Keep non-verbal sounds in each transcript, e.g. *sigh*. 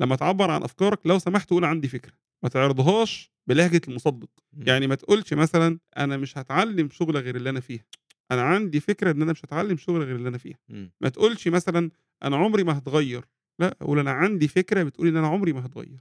لمّا تعبّر عن أفكارك لو سمحت قُل عندي فكرة، ما تعرضهاش بلهجة المُصدِّق،. يعني ما تقولش مثلًا أنا مش هاتعلّم شُغلة غير اللي أنا فيها، أنا عندي فكرة إن أنا مش هاتعلّم شُغلة غير اللي أنا فيها،. ما تقولش مثلًا أنا عمري ما هاتغيّر، لأ، قُل أنا عندي فكرة بتقول إن أنا عمري ما هاتغيّر،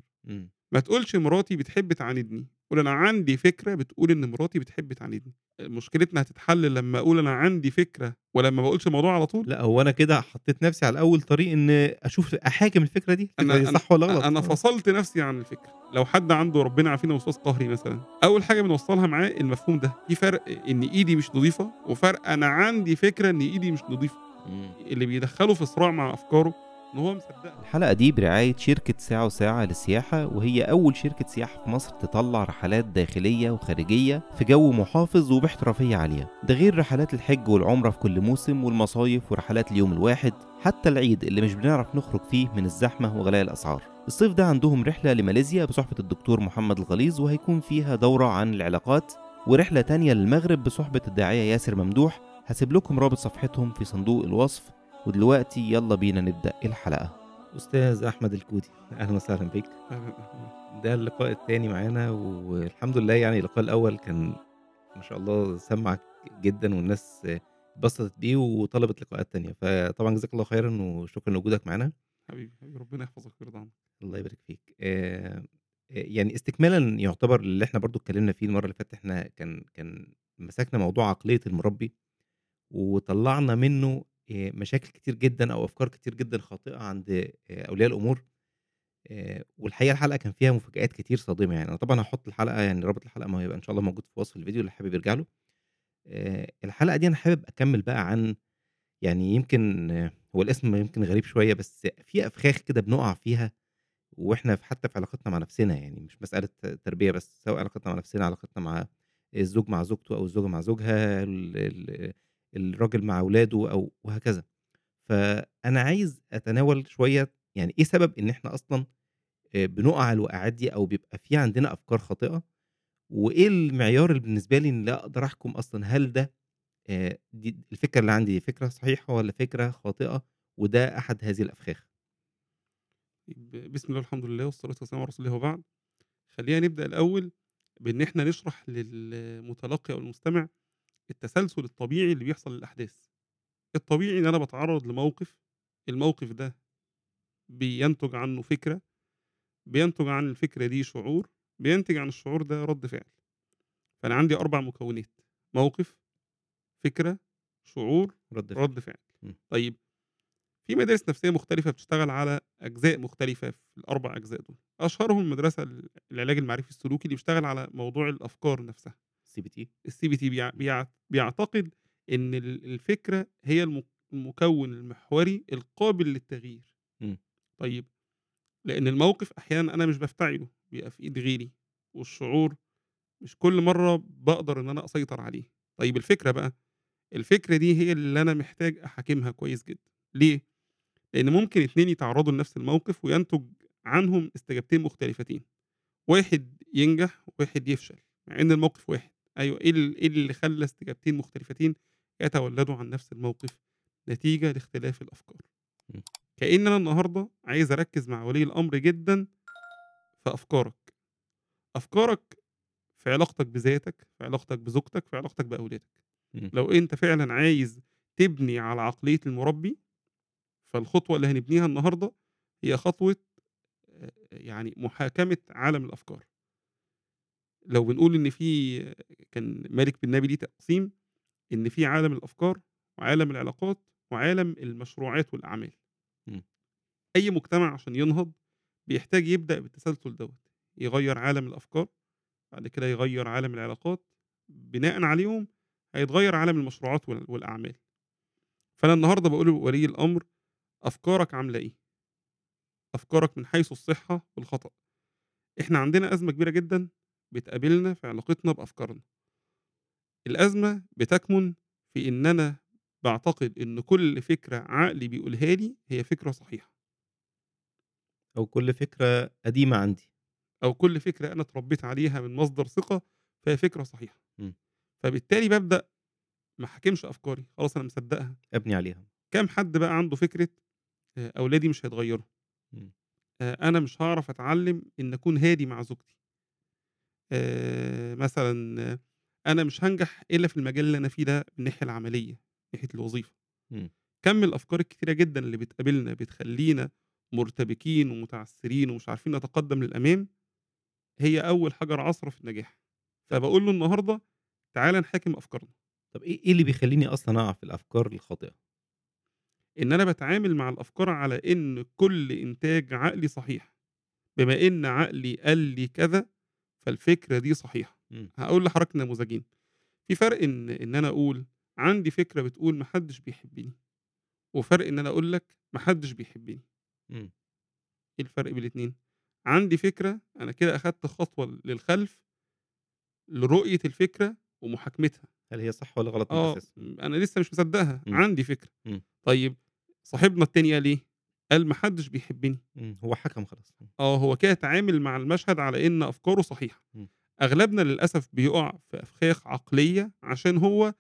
ما تقولش مراتي بتحب تعاندني، قُل أنا عندي فكرة بتقول إن مراتي بتحب تعاندني، مشكلتنا هتتحل لمّا أقول أنا عندي فكرة ولمّا ما أقولش الموضوع على طول؟ لأ، هو أنا كده حطيت نفسي على أول طريق إن أشوف أحاكم الفكرة دي، الفكرة دي أنا أنا صح والّا غلط؟ أنا آه. فصلت نفسي عن الفكرة، لو حد عنده ربنا يعافينا وسواس قهري مثلًا، أول حاجة بنوصّلها معاه المفهوم ده، في فرق إن إيدي مش نضيفة، وفرق أنا عندي فكرة إن إيدي مش إمم. اللي بيدخّله في صراع مع أفكاره هو مصدّقها. الحلقة دي برعاية شركة ساعة وساعة للسياحة وهي أول شركة سياحة في مصر تطلع رحلات داخلية وخارجية في جو محافظ وباحترافية عالية. ده غير رحلات الحج والعمرة في كل موسم والمصايف ورحلات اليوم الواحد حتى العيد اللي مش بنعرف نخرج فيه من الزحمة وغلاء الأسعار. الصيف ده عندهم رحلة لماليزيا بصحبة الدكتور محمد الغليظ وهيكون فيها دورة عن العلاقات ورحلة تانية للمغرب بصحبة الداعية ياسر ممدوح. هسيب لكم رابط صفحتهم في صندوق الوصف ودلوقتي يلا بينا نبدأ. الحلقة؟ أستاذ أحمد الكودي أهلا وسهلا بك ده اللقاء التاني معانا والحمد لله يعني اللقاء الأول كان ما شاء الله سمع جدا والناس اتبسطت بيه وطلبت لقاءات تانية. فطبعا جزاك الله خيرا وشكرا لوجودك معانا. حبيبي، حبيبي ربنا يحفظك ويرضى عنك. الله يبارك فيك. آه يعني استكمالا يعتبر اللي إحنا برضو اتكلمنا فيه المرة اللي فاتت إحنا كان كان مسكنا موضوع عقلية المربي وطلعنا منه مشاكل كتير جدا أو أفكار كتير جدا خاطئة عند أولياء الأمور آآ والحقيقة الحلقة كان فيها مفاجآت كتير صادمة يعني، أنا طبعًا هاحط الحلقة يعني رابط الحلقة ما هيبقى إن شاء الله موجود في وصف الفيديو اللي حابب يرجع له. الحلقة دي أنا حابب أكمّل بقى عن يعني يمكن هو الاسم يمكن غريب شوية، بس في أفخاخ كده بنُقع فيها وإحنا حتى في علاقتنا مع نفسنا، يعني مش مسألة تربية بس، سواء علاقتنا مع نفسنا، علاقتنا مع الزوج مع زوجته أو الزوجة مع زوجها، الراجل مع ولاده أو وهكذا. فأنا عايز أتناول شوية يعني إيه سبب إن إحنا أصلًا آآ بنُقع الوقعات دي أو بيبقى في عندنا أفكار خاطئة، وإيه المعيار اللي بالنسبة لي اللي أقدر أحكُم أصلًا هل ده آآ دي الفكرة اللي عندي دي فكرة صحيحة والّا فكرة خاطئة، وده أحد هذه الأفخاخ؟ ب بسم الله والحمد لله والصلاة والسلام على رسول الله وبعد. خلّينا نبدأ الأول بإن إحنا نشرح للمتلقي أو المستمع التسلسل الطبيعي اللي بيحصل للأحداث. الطبيعي إن أنا باتعرّض لموقف، الموقف ده بينتج عنّه فكرة، بينتج عن الفكرة دي شعور، بينتج عن الشعور ده رَد فعل. فأنا عندي 4 مكونات، موقف، فكرة، شعور، رد فعل. رَد فعل. طيب في مدارس نفسية مختلفة بتشتغل على أجزاء مختلفة في ال4 أجزاء دول، أشهرهم المدرسة ال العلاج المعرفي السلوكي اللي بيشتغل على موضوع الأفكار نفسها. CBT الCBT بيع بيع بيعتقد إن ال الفكرة هي الم المكون المحوري القابل للتغيير. إمم. طيب لإن الموقف أحيانًا أنا مش بافتعله، بيبقى في إيد غيري، والشعور مش كل مرّة باقدر إن أنا أسيطر عليه. طيب الفكرة بقى، الفكرة دي هي اللي أنا محتاج أحاكمها كويس جدًا. ليه؟ لإن ممكن 2 يتعرّضوا لنفس الموقف وينتج عنهم استجابتين مختلفتين. واحد ينجح وواحد يفشل، مع إن الموقف واحد. أيوه إيه ال إيه اللي خلّى استجابتين مختلفتين يتولدوا عن نفس الموقف؟ نتيجة لاختلاف الأفكار. إمم. كإن أنا النهارده عايز أركّز مع ولي الأمر جدًا في أفكارك. أفكارك في علاقتك بذاتك، في علاقتك بزوجتك، في علاقتك بأولادك. إمم. لو أنت فعلًا عايز تبني على عقلية المُربّي، فالخطوة اللي هنبنيها النهارده هي خطوة آآ يعني محاكمة عالم الأفكار. لو بنقول إن في كان مالك بن نبي ليه تقسيم، إن في عالم الأفكار، وعالم العلاقات، وعالم المشروعات والأعمال. إمم. أي مجتمع عشان ينهض بيحتاج يبدأ بالتسلسل دوّة، يغيّر عالم الأفكار، بعد كده يغيّر عالم العلاقات، بناءً عليهم هيتغيّر عالم المشروعات وال والأعمال. فأنا النهارده باقول لولي الأمر أفكارك عاملة إيه؟ أفكارك من حيث الصحة والخطأ. إحنا عندنا أزمة كبيرة جدًا بتقابلنا في علاقتنا بأفكارنا. الأزمة بتكمن في إن أنا باعتقد إن كل فكرة عقلي بيقولها لي هي فكرة صحيحة. أو كل فكرة قديمة عندي. أو كل فكرة أنا اتربيت عليها من مصدر ثقة فهي فكرة صحيحة. إمم. فبالتالي بابدأ ما احاكمش أفكاري، خلاص أنا مصدقها. أبني عليها. كام حد بقى عنده فكرة آآ أولادي مش هيتغيّروا. إمم. آآ أنا مش هاعرف أتعلّم إن أكون هادي مع زوجتي. آآ مثلًا أنا مش هانجح إلا في المجال اللي أنا فيه ده من الناحية العملية، من ناحية الوظيفة. إمم. كَم الأفكار الكتيرة جدًا اللي بتقابلنا بتخلّينا مرتبكين ومتعثّرين ومش عارفين نتقدّم للأمام، هي أول حجر عثرة في النجاح. طب فباقول له النهارده تعالَ نحاكم أفكارنا. طب إيه إيه اللي بيخلّيني أصلًا أقع في الأفكار الخاطئة؟ إن أنا باتعامل مع الأفكار على إن كل إنتاج عقلي صحيح. بما إن عقلي قال لي كذا، فالفكرة دي صحيحة. إمم. هاقول لحضرتك نموذجين. في فرق إن إن أنا أقول عندي فكرة بتقول ما حدّش بيحبني، وفرق إن أنا أقول لك ما حدّش بيحبني. إمم. إيه الفرق بين الاتنين؟ عندي فكرة أنا كده أخدت خطوة للخلف لرؤية الفكرة ومحاكمتها. هل هي صح والّا غلط؟ إمم. أنا لسه مش مصدّقها، إمم. عندي فكرة. إمم. طيب صاحبنا التاني قال إيه؟ قال ما حدّش بيحبني. هو حكم خلاص. آه، هو كده اتعامل مع المشهد على إن أفكاره صحيحة. إمم. أغلبنا للأسف بيُقع في أفخاخ عقلية عشان هو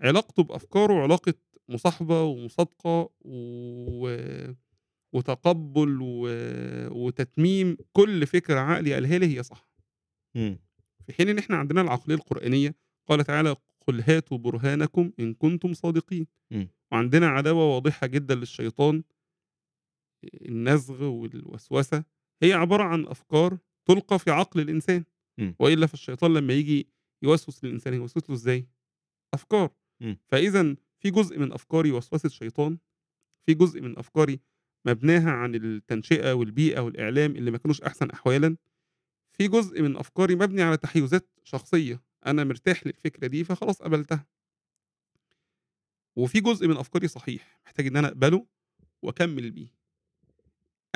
علاقته بأفكاره علاقة مصاحبة ومصادقة و وتقبُّل و وتتميم كل فكرة عقلي قالها لي هي صح. إمم. في حين إن إحنا عندنا العقلية القرآنية قال تعالى: "قُلْ هاتوا برهانكم إن كنتم صادقين." إمم. وعندنا عداوة واضحة جدًا للشيطان النزغ والوسوسة هي عبارة عن أفكار تُلقى في عقل الإنسان، إمم. وإلا فالشيطان لمّا ييجي يوسوس للإنسان يوسوس له إزاي؟ أفكار. إمم. فإذًا في جزء من أفكاري وسوسة شيطان، في جزء من أفكاري مبناها عن التنشئة والبيئة والإعلام اللي ما كانوش أحسن أحوالًا، في جزء من أفكاري مبني على تحيُّزات شخصية، أنا مرتاح للفكرة دي فخلاص قبلتها. وفي جزء من أفكاري صحيح، محتاج إن أنا أقبله وأكمّل بيه.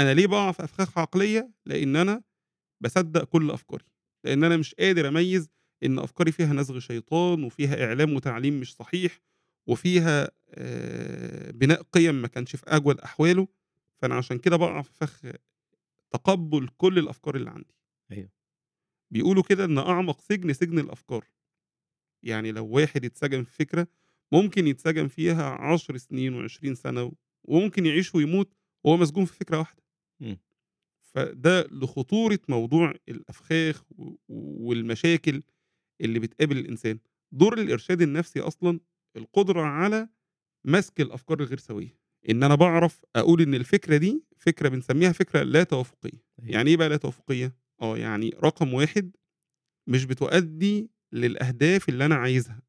أنا ليه باقع في أفخاخ عقلية؟ لإن أنا باصدّق كل أفكاري، لإن أنا مش قادر أميّز إن أفكاري فيها نزغ شيطان وفيها إعلام وتعليم مش صحيح وفيها آآ بناء قِيَم ما كانش في أجود أحواله، فأنا عشان كده باقع في فخ تقبُّل كل الأفكار اللي عندي. أيوه. بيقولوا كده إن أعمق سجن، سجن الأفكار. يعني لو واحد اتسجن في فكرة، ممكن يتسجن فيها 10 سنين و20 سَنة وممكن يعيش ويموت وهو مسجون في فكرة واحدة. إمم. فده لخطورة موضوع الأفخاخ و والمشاكل اللي بتقابل الإنسان. دور الإرشاد النفسي أصلًا القدرة على مسك الأفكار الغير سوية. إن أنا باعرف أقول إن الفكرة دي فكرة بنسميها فكرة لا توافقية. أيوه. يعني إيه بقى لا توافقية؟ آه، يعني رقم 1 مش بتؤدّي للأهداف اللي أنا عايزها.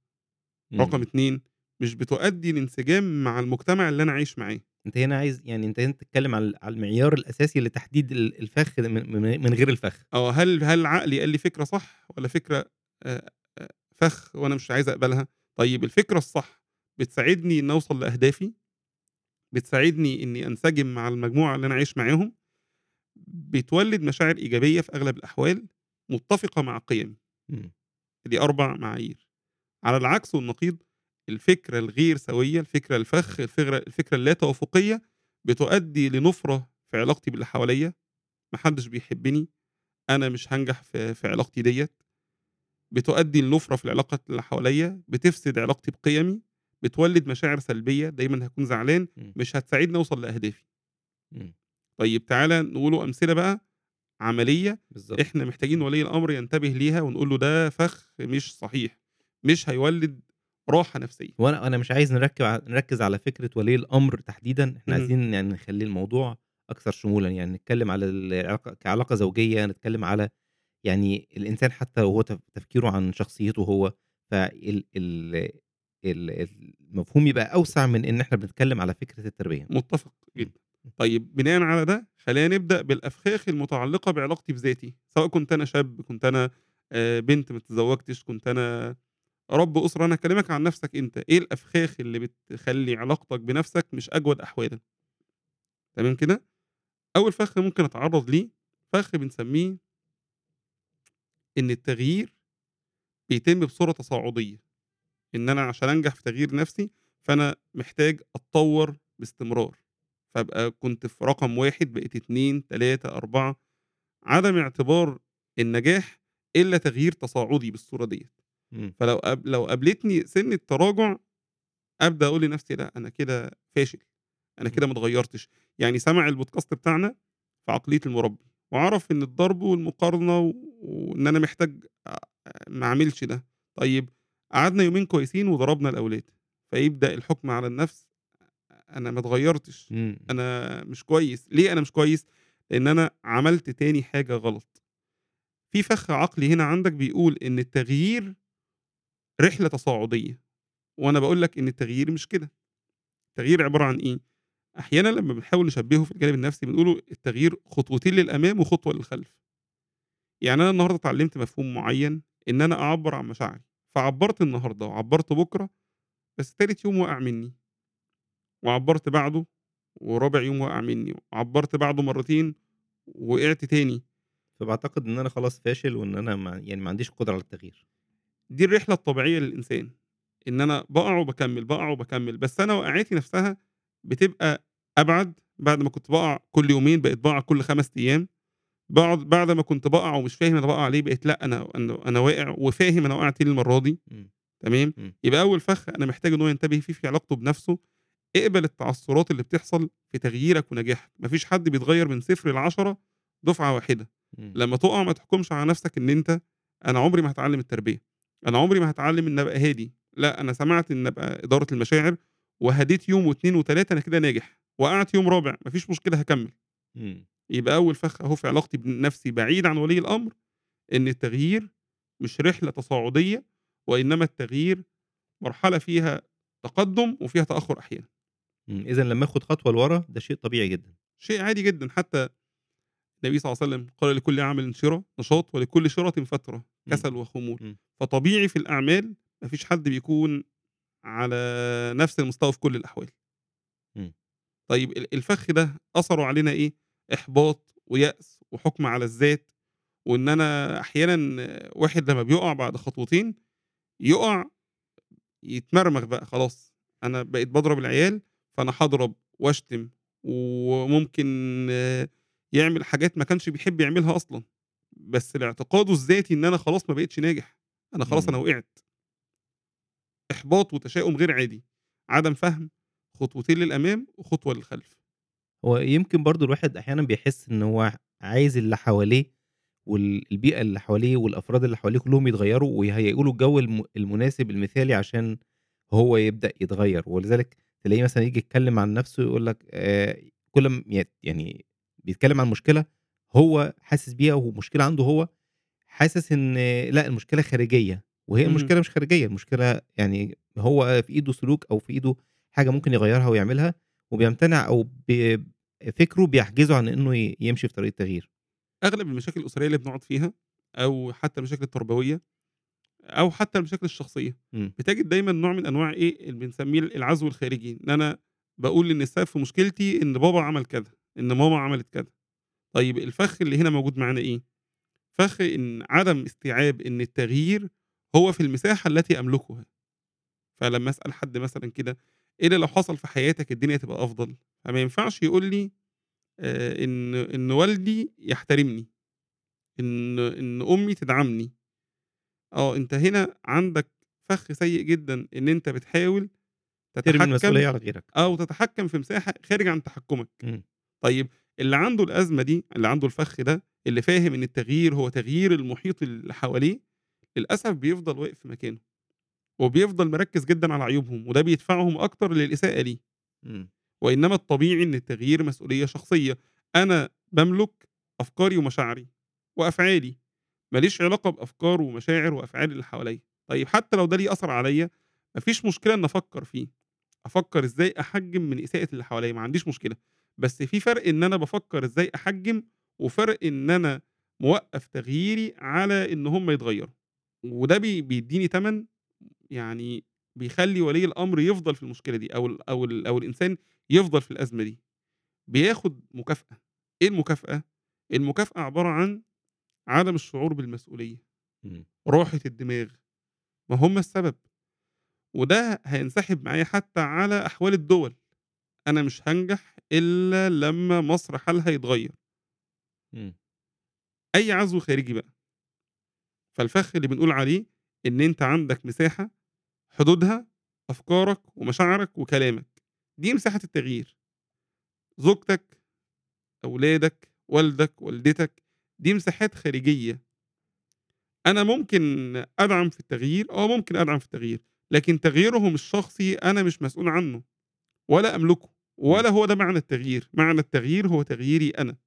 رقم إمم. 2 مش بتؤدّي لانسجام مع المجتمع اللي أنا عايش معاه. أنت هنا عايز يعني أنت هنا بتتكلم على ال على المعيار الأساسي لتحديد ال الفخ من من غير الفخ. آه، هل هل عقلي قال لي فكرة صح آآ آآ فخ وأنا مش عايز أقبلها؟ طيب الفكرة الصح بتساعدني إني أوصل لأهدافي؟ بتساعدني إني أنسجم مع المجموعة اللي أنا عايش معاهم؟ بتولِّد مشاعر إيجابية في أغلب الأحوال، متّفقة مع قِيَمي. إمم. دي 4 معايير. على العكس والنقيض، الفكرة الغير سوية، الفكرة الفخ، الفكرة الفكرة اللا توافقية، بتؤدّي لنُفرة في علاقتي باللي حواليّا، ما حدّش بيحبّني، أنا مش هانجح في في علاقتي ديّة. بتؤدّي لنُفرة في العلاقات اللي حواليّا، بتفسد علاقتي بقِيَمي، بتولِّد مشاعر سلبية، دايمًا هاكون زعلان،. مش هتساعدني أوصل لأهدافي. طيب تعالَ نقولوا أمثلة بقى. عملية بالضبط. إحنا محتاجين ولي الأمر ينتبه ليها ونقول له ده فخ مش صحيح، مش هيولِّد راحة نفسية. هو أنا أنا مش عايز نركّب ع نركّز على فكرة ولي الأمر تحديدًا، اهم. عايزين يعني نخلّي الموضوع أكثر شمولًا، يعني نتكلم على العلاقة كعلاقة زوجية، نتكلم على يعني الإنسان حتى وهو تف تفكيره عن شخصيته هو، فال ال ال المفهوم يبقى أوسع من إن إحنا بنتكلم على فكرة التربية. متّفق. جدًا. طيب بناءً على ده، خلّينا نبدأ بالأفخاخ المتعلقة بعلاقتي بذاتي، سواء كنت أنا شاب، كنت أنا آآ بنت ما اتزوجتش، كنت أنا رب أسرة، أنا هاكلمك عن نفسك أنت، إيه الأفخاخ اللي بتخلّي علاقتك بنفسك مش أجود أحوالًا؟ تمام كده؟ أول فخ ممكن أتعرّض ليه، فخ بنسميه إن التغيير بيتم بصورة تصاعدية، إن أنا عشان أنجح في تغيير نفسي، فأنا محتاج أتطوّر باستمرار، فأبقى كنت في رقم 1 بقيت 2، 3، 4 عدم اعتبار النجاح إلا تغيير تصاعدي بالصورة ديّة. إمم. فلو قاب لو قابلتني سِنّة تراجع، أبدأ أقول لنفسي لأ، أنا كده فاشل، أنا إمم. كده ما اتغيّرتش. يعني سمع البودكاست بتاعنا في عقلية المُربّي، وعرف إن الضرب والمقارنة و وإن أنا محتاج أ ما أعملش ده، طيب قعدنا يومين كويسين وضربنا الأولاد، فيبدأ الحُكم على النَفْس أنا ما اتغيّرتش، إمم. أنا مش كويس، ليه أنا مش كويس؟ لإن أنا عملت تاني حاجة غلط. في فَخ عقلي هنا عندك بيقول إن التغيير رحلة تصاعدية، وأنا باقول لك إن التغيير مش كده، التغيير عبارة عن إيه؟ أحيانًا لمّا بنحاول نشبّهه في الجانب النَفْسي بنقوله التغيير خطوتين للأمام وخطوة للخلف. يعني أنا النهارده اتعلّمت مفهوم معيّن إن أنا أعبّر عن مشاعري، فعبّرت النهارده وعبّرت بُكرة، بس تالت يوم وقع منّي، وعبّرت بعده ورابع يوم وقع منّي، وعبّرت بعده مرّتين ووقعت تاني. فباعتقد إن أنا خلاص فاشل وإن أنا ما يعني ما عنديش قدرة على التغيير. دي الرحلة الطبيعية للإنسان، إن أنا باقع وباكمّل، باقع وباكمّل، بس أنا وقعاتي نَفْسها بتبقى أبعد، بعد ما كنت باقع كل يومين بقيت باقع كل 5 أيام، باقعد بعد ما كنت باقع ومش فاهم أنا باقع ليه، بقيت لأ أنا أنا أنا واقع وفاهم أنا وقعت ليه المرّة دي، إمم، تمام، إمم. يبقى أول فَخ أنا محتاج إن هو ينتبه فيه في علاقته بنَفْسه، اقبل التعثُّرات اللي بتحصل في تغييرك ونجاحك، ما فيش حد بيتغيّر من 0 ل10 دُفعة واحدة، إمم. لمّا تُقع ما تحكمش على نَفْسك إن أنت أنا عمري ما هاتعلّم التربية، أنا عمري ما هاتعلّم إني أبقى هادي، لأ أنا سمعت إن أبقى إدارة المشاعر وهديت يوم و2 و3 أنا كده ناجح، وقعت يوم رابع ما فيش مشكلة هاكمّل. إمم. يبقى أول فَخ أهو في علاقتي بنَفْسي بعيد عن ولي الأمر، إن التغيير مش رحلة تصاعدية، وإنما التغيير مرحلة فيها تقدُّم وفيها تأخُّر أحيانًا. إمم، إذًا لمّا آخُد خطوة لورا ده شيء طبيعي جدًا. شيء عادي جدًا، حتى النبي صلى الله عليه وسلم قال: "لكل عمل شِرَة نشاط ولكل شِرَةٍ فترة كسل وخمول." فطبيعي في الأعمال ما فيش حد بيكون على نَفْس المستوى في كل الأحوال. طيب ال الفَخ ده أثره علينا إيه؟ إحباط ويأس وحُكم على الذات، وإن أنا أحيانًا واحد لمّا بيُقع بعد خطوتين، يُقع يتمرمغ بقى خلاص، أنا بقيت باضرب العيال، فأنا هاضرب وأشتم، وممكن يعمل حاجات ما كانش بيحب يعملها أصلًا، بس لاعتقاده الذاتي إن أنا خلاص ما بقيتش ناجح، أنا خلاص إمم. وقعت. إحباط وتشاؤم غير عادي، عدم فهم، خطوتين للأمام وخطوة للخلف. هو يمكن برضه الواحد أحيانًا بيحس إن هو عايز اللي حواليه وال البيئة اللي حواليه والأفراد اللي حواليه كلّهم يتغيّروا ويهيئوا له الجو الم المناسب المثالي عشان هو يبدأ يتغيّر، ولذلك تلاقيه مثلًا ييجي يتكلّم عن نَفْسه يقول لك آآ كل يعني بيتكلّم عن مشكلة هو حاسس بيها ومشكلة عنده هو، حاسس إن لأ المشكلة خارجية، وهي اهم. المشكلة مش خارجية، المشكلة يعني هو في إيده سلوك أو في إيده حاجة ممكن يغيّرها ويعملها وبيمتنع ب فكره بيحجزه عن إنه ي يمشي في طريق التغيير. أغلب المشاكل الأسرية اللي بنقعد فيها، أو حتى المشاكل التربوية، أو حتى المشاكل الشخصية، إمم. بتجد دايمًا نوع من أنواع إيه، اللي بنسميه العزو الخارجي، إن أنا باقول إن السبب في مشكلتي إن بابا عمل كذا، إن ماما عملت كذا. طيب الفخ اللي هنا موجود معانا إيه؟ فخ إن عدم استيعاب إن التغيير هو في المساحة التي أملكها. فلمّا أسأل حد مثلًا كده، إيه اللي لو حصل في حياتك الدنيا تبقى أفضل؟ فما ينفعش يقول لي آآ إن إن والدي يحترمني، إن إن أمي تدعمني. آه، أنت هنا عندك فخ سيء جدًا إن أنت بتحاول تتحكم المسؤولية على غيرك. أو تتحكم في مساحة خارج عن تحكمك. إمم. طيب اللي عنده الأزمة دي، اللي عنده الفخ ده، اللي فاهم إن التغيير هو تغيير المحيط اللي حواليه، للأسف بيفضل واقف في مكانه، وبيفضل مركّز جدًا على عيوبهم، وده بيدفعهم أكتر للإساءة ليه. إمم. وإنما الطبيعي إن التغيير مسؤولية شخصية، أنا باملك أفكاري ومشاعري وأفعالي، ما ليش علاقة بأفكار ومشاعر وأفعال اللي حواليّا. طيب حتى لو ده ليه أثر عليّا، ما فيش مشكلة إني أفكّر فيه، أفكّر إزاي أحجّم من إساءة اللي حواليّا، ما عنديش مشكلة، بس في فرق إن أنا بافكّر إزاي أحجّم، وفرق إن أنا موقّف تغييري على إن هم يتغيّروا، وده بي بيدّيني تَمَن يعني بيخلّي ولي الأمر يفضل في المشكلة دي، أو ال أو ال أو الإنسان يفضل في الأزمة دي، بياخد مكافأة. إيه المكافأة؟ المكافأة عبارة عن عدم الشعور بالمسؤولية، إمم. راحة الدماغ، ما هم السبب، وده هينسحب معايا حتى على أحوال الدول، أنا مش هانجح إلا لمّا مصر حالها يتغيّر. إمم. أي عزو خارجي بقى. فالفخ اللي بنقول عليه إن أنت عندك مساحة حدودها أفكارك ومشاعرك وكلامك، دي مساحة التغيير. زوجتك، أولادك، والدك، والدتك، دي مساحات خارجية. أنا ممكن أدعم في التغيير، آه ممكن أدعم في التغيير، لكن تغييرهم الشخصي أنا مش مسؤول عنه ولا أملكه،. ولا هو ده معنى التغيير، معنى التغيير هو تغييري أنا.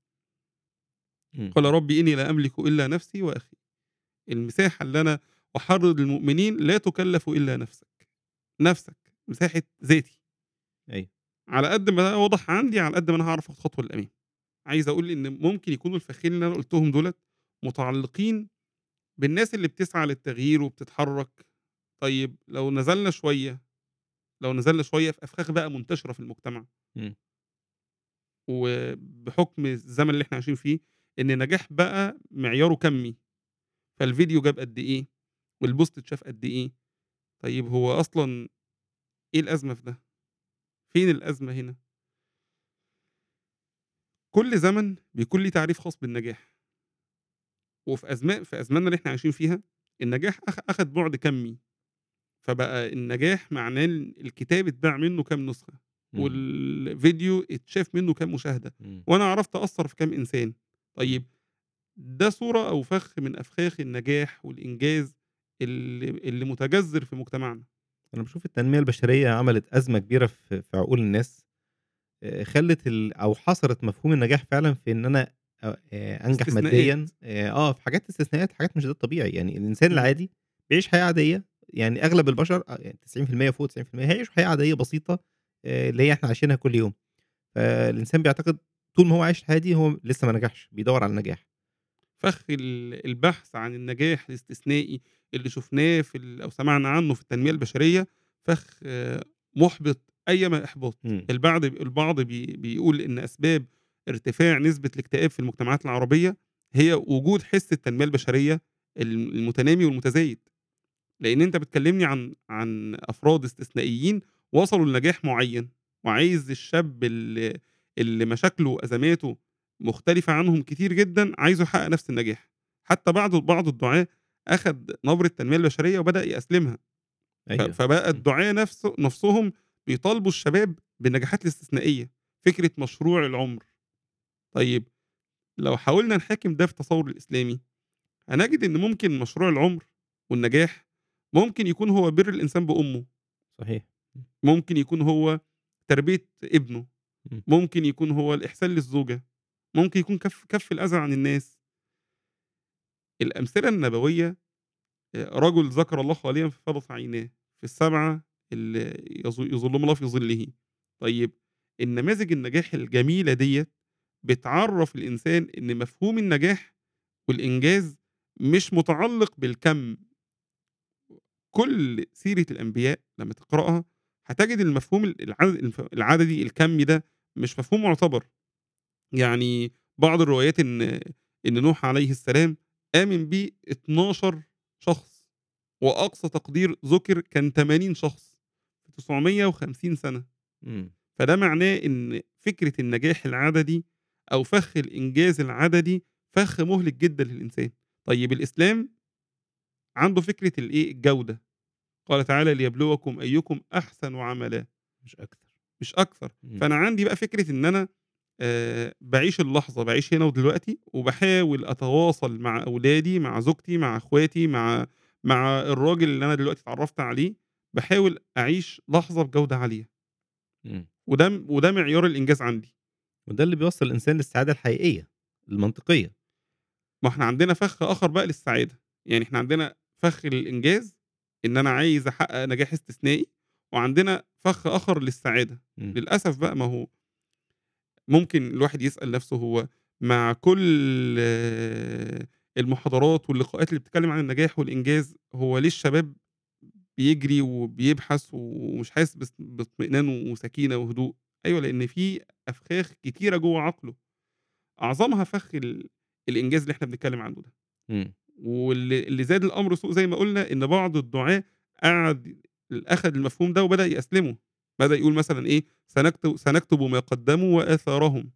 قال ربي إني لا أملك إلا نفسي وأخي. المساحة اللي أنا أحرض المؤمنين لا تكلف إلا نفسك، نفسك، مساحة ذاتي. أيوه. على قد ما واضح عندي، على قد ما أنا هاعرف آخد خطوة للأمام. عايز أقول إن ممكن يكونوا الفخين اللي أنا قُلتهم دُولة متعلقين بالناس اللي بتسعى للتغيير وبتتحرك. طيب لو نزلنا شوية لو نزلنا شوية في أفخاخ بقى منتشرة في المجتمع. إمم. وبحكم الزمن اللي إحنا عايشين فيه، إن النجاح بقى معياره كمي. فالفيديو جاب قد إيه، والبوست اتشاف قد إيه. طيب هو أصلًا إيه الأزمة في ده؟ فين الأزمة هنا؟ كل زمن بيكون ليه تعريف خاص بالنجاح. وفي أزما في أزماننا اللي إحنا عايشين فيها، النجاح أخد بُعد كمي. فبقى النجاح معناه ال الكتاب اتباع منه كام نسخة، إمم. والفيديو اتشاف منه كام مشاهدة، إمم. وأنا عرفت أأثّر في كام إنسان. طيب ده صورة أو فخ من أفخاخ النجاح والإنجاز اللي اللي متجذر في مجتمعنا. أنا باشوف التنمية البشرية عملت أزمة كبيرة في في عقول الناس. خلّت ال أو حصرت مفهوم النجاح فعلًا في إن أنا أ آآ أنجح ماديًا آه، في حاجات استثناءات، حاجات مش ده الطبيعي. يعني الإنسان إمم. العادي بيعيش حياة عادية، يعني أغلب البشر أ يعني 90% فوق 90% هيعيشوا حياة عادية بسيطة آآ اللي هي إحنا عايشينها كل يوم. فالإنسان بيعتقد طول ما هو عايش الحياة دي هو لسه ما نجحش، بيدوّر على النجاح. فخ ال البحث عن النجاح الاستثنائي اللي شُفناه في ال أو سمعنا عنه في التنمية البشرية، فخ مُحبِط أيّما إحباط. إمم. البعض البعض بي بيقول إن أسباب ارتفاع نسبة الاكتئاب في المجتمعات العربية، هي وجود حِس التنمية البشرية ال المتنامي والمتزايد. لإن أنت بتكلمني عن عن أفراد استثنائيين وصلوا لنجاح معيّن، وعايز الشاب ال اللي مشاكله وأزماته مختلفة عنهم كتير جدًا، عايزه يحقق نفس النجاح. حتى بعض بعض الدُعاة أخد نبرة التنمية البشرية وبدأ يأسلمها. ف أيوه. فبقى إمم. الدُعاة نفسه نفسهم بيطالبوا الشباب بالنجاحات الاستثنائية، فكرة مشروع العُمر. طيب لو حاولنا نحاكم ده في التصوُّر الإسلامي، هنجد إن ممكن مشروع العُمر والنجاح ممكن يكون هو بِر الإنسان بأمه. صحيح. إمم. ممكن يكون هو تربية ابنه، إمم. ممكن يكون هو الإحسان للزوجة، ممكن يكون كَف كَف الأذى عن الناس. الأمثلة النبوية آآ رجل ذكر الله خاليًا ففاضت عيناه، في السبعة اللي يظ يظلهم الله في ظله. طيب النماذج النجاح الجميلة ديّة بتعرّف الإنسان إن مفهوم النجاح والإنجاز مش متعلق بالكَم. كل سيرة الأنبياء لمّا تقرأها، هتجد المفهوم العدد العددي الكمي ده مش مفهوم مُعتبر. يعني بعض الروايات إن إن نوح عليه السلام آمن بيه 12 شخص، وأقصى تقدير ذُكر كان 80 شخص في 950 سنة. إمم. فده معناه إن فكرة النجاح العددي أو فخ الإنجاز العددي، فخ مُهلِك جدًا للإنسان. طيب الإسلام عنده فكرة الإيه، الجودة. قال تعالى: "ليبلوكم أيكم أحسن عملًا." مش أكتر. مش أكتر. إمم. فأنا عندي بقى فكرة إن أنا آآ باعيش اللحظة، باعيش هنا ودلوقتي، وباحاول أتواصل مع أولادي، مع زوجتي، مع أخواتي، مع مع الراجل اللي أنا دلوقتي اتعرّفت عليه، باحاول أعيش لحظة بجودة عالية. وده وده معيار الإنجاز عندي. وده اللي بيوصّل الإنسان للسعادة الحقيقية، المنطقية. ما إحنا عندنا فخ آخر بقى للسعادة. يعني إحنا عندنا فخ للإنجاز، إن أنا عايز أحقق نجاح استثنائي، وعندنا فخ آخر للسعادة. إمم. للأسف بقى ما هو ممكن الواحد يسأل نفسه هو مع كل المحاضرات واللقاءات اللي بتتكلم عن النجاح والإنجاز، هو ليه الشباب بيجري وبيبحث ومش حاسس باطمئنان وسكينة وهدوء؟ أيوه، لإن في أفخاخ كتيرة جوّه عقله. أعظمها فخ ال الإنجاز اللي إحنا بنتكلم عنه ده. إمم. واللي اللي زاد الأمر سوء زي ما قُلنا، إن بعض الدُعاة قعد أخد المفهوم ده وبدأ يأسلمه. بدأ يقول مثلًا إيه، سنكت سنكتب ما قدموا وآثارهم.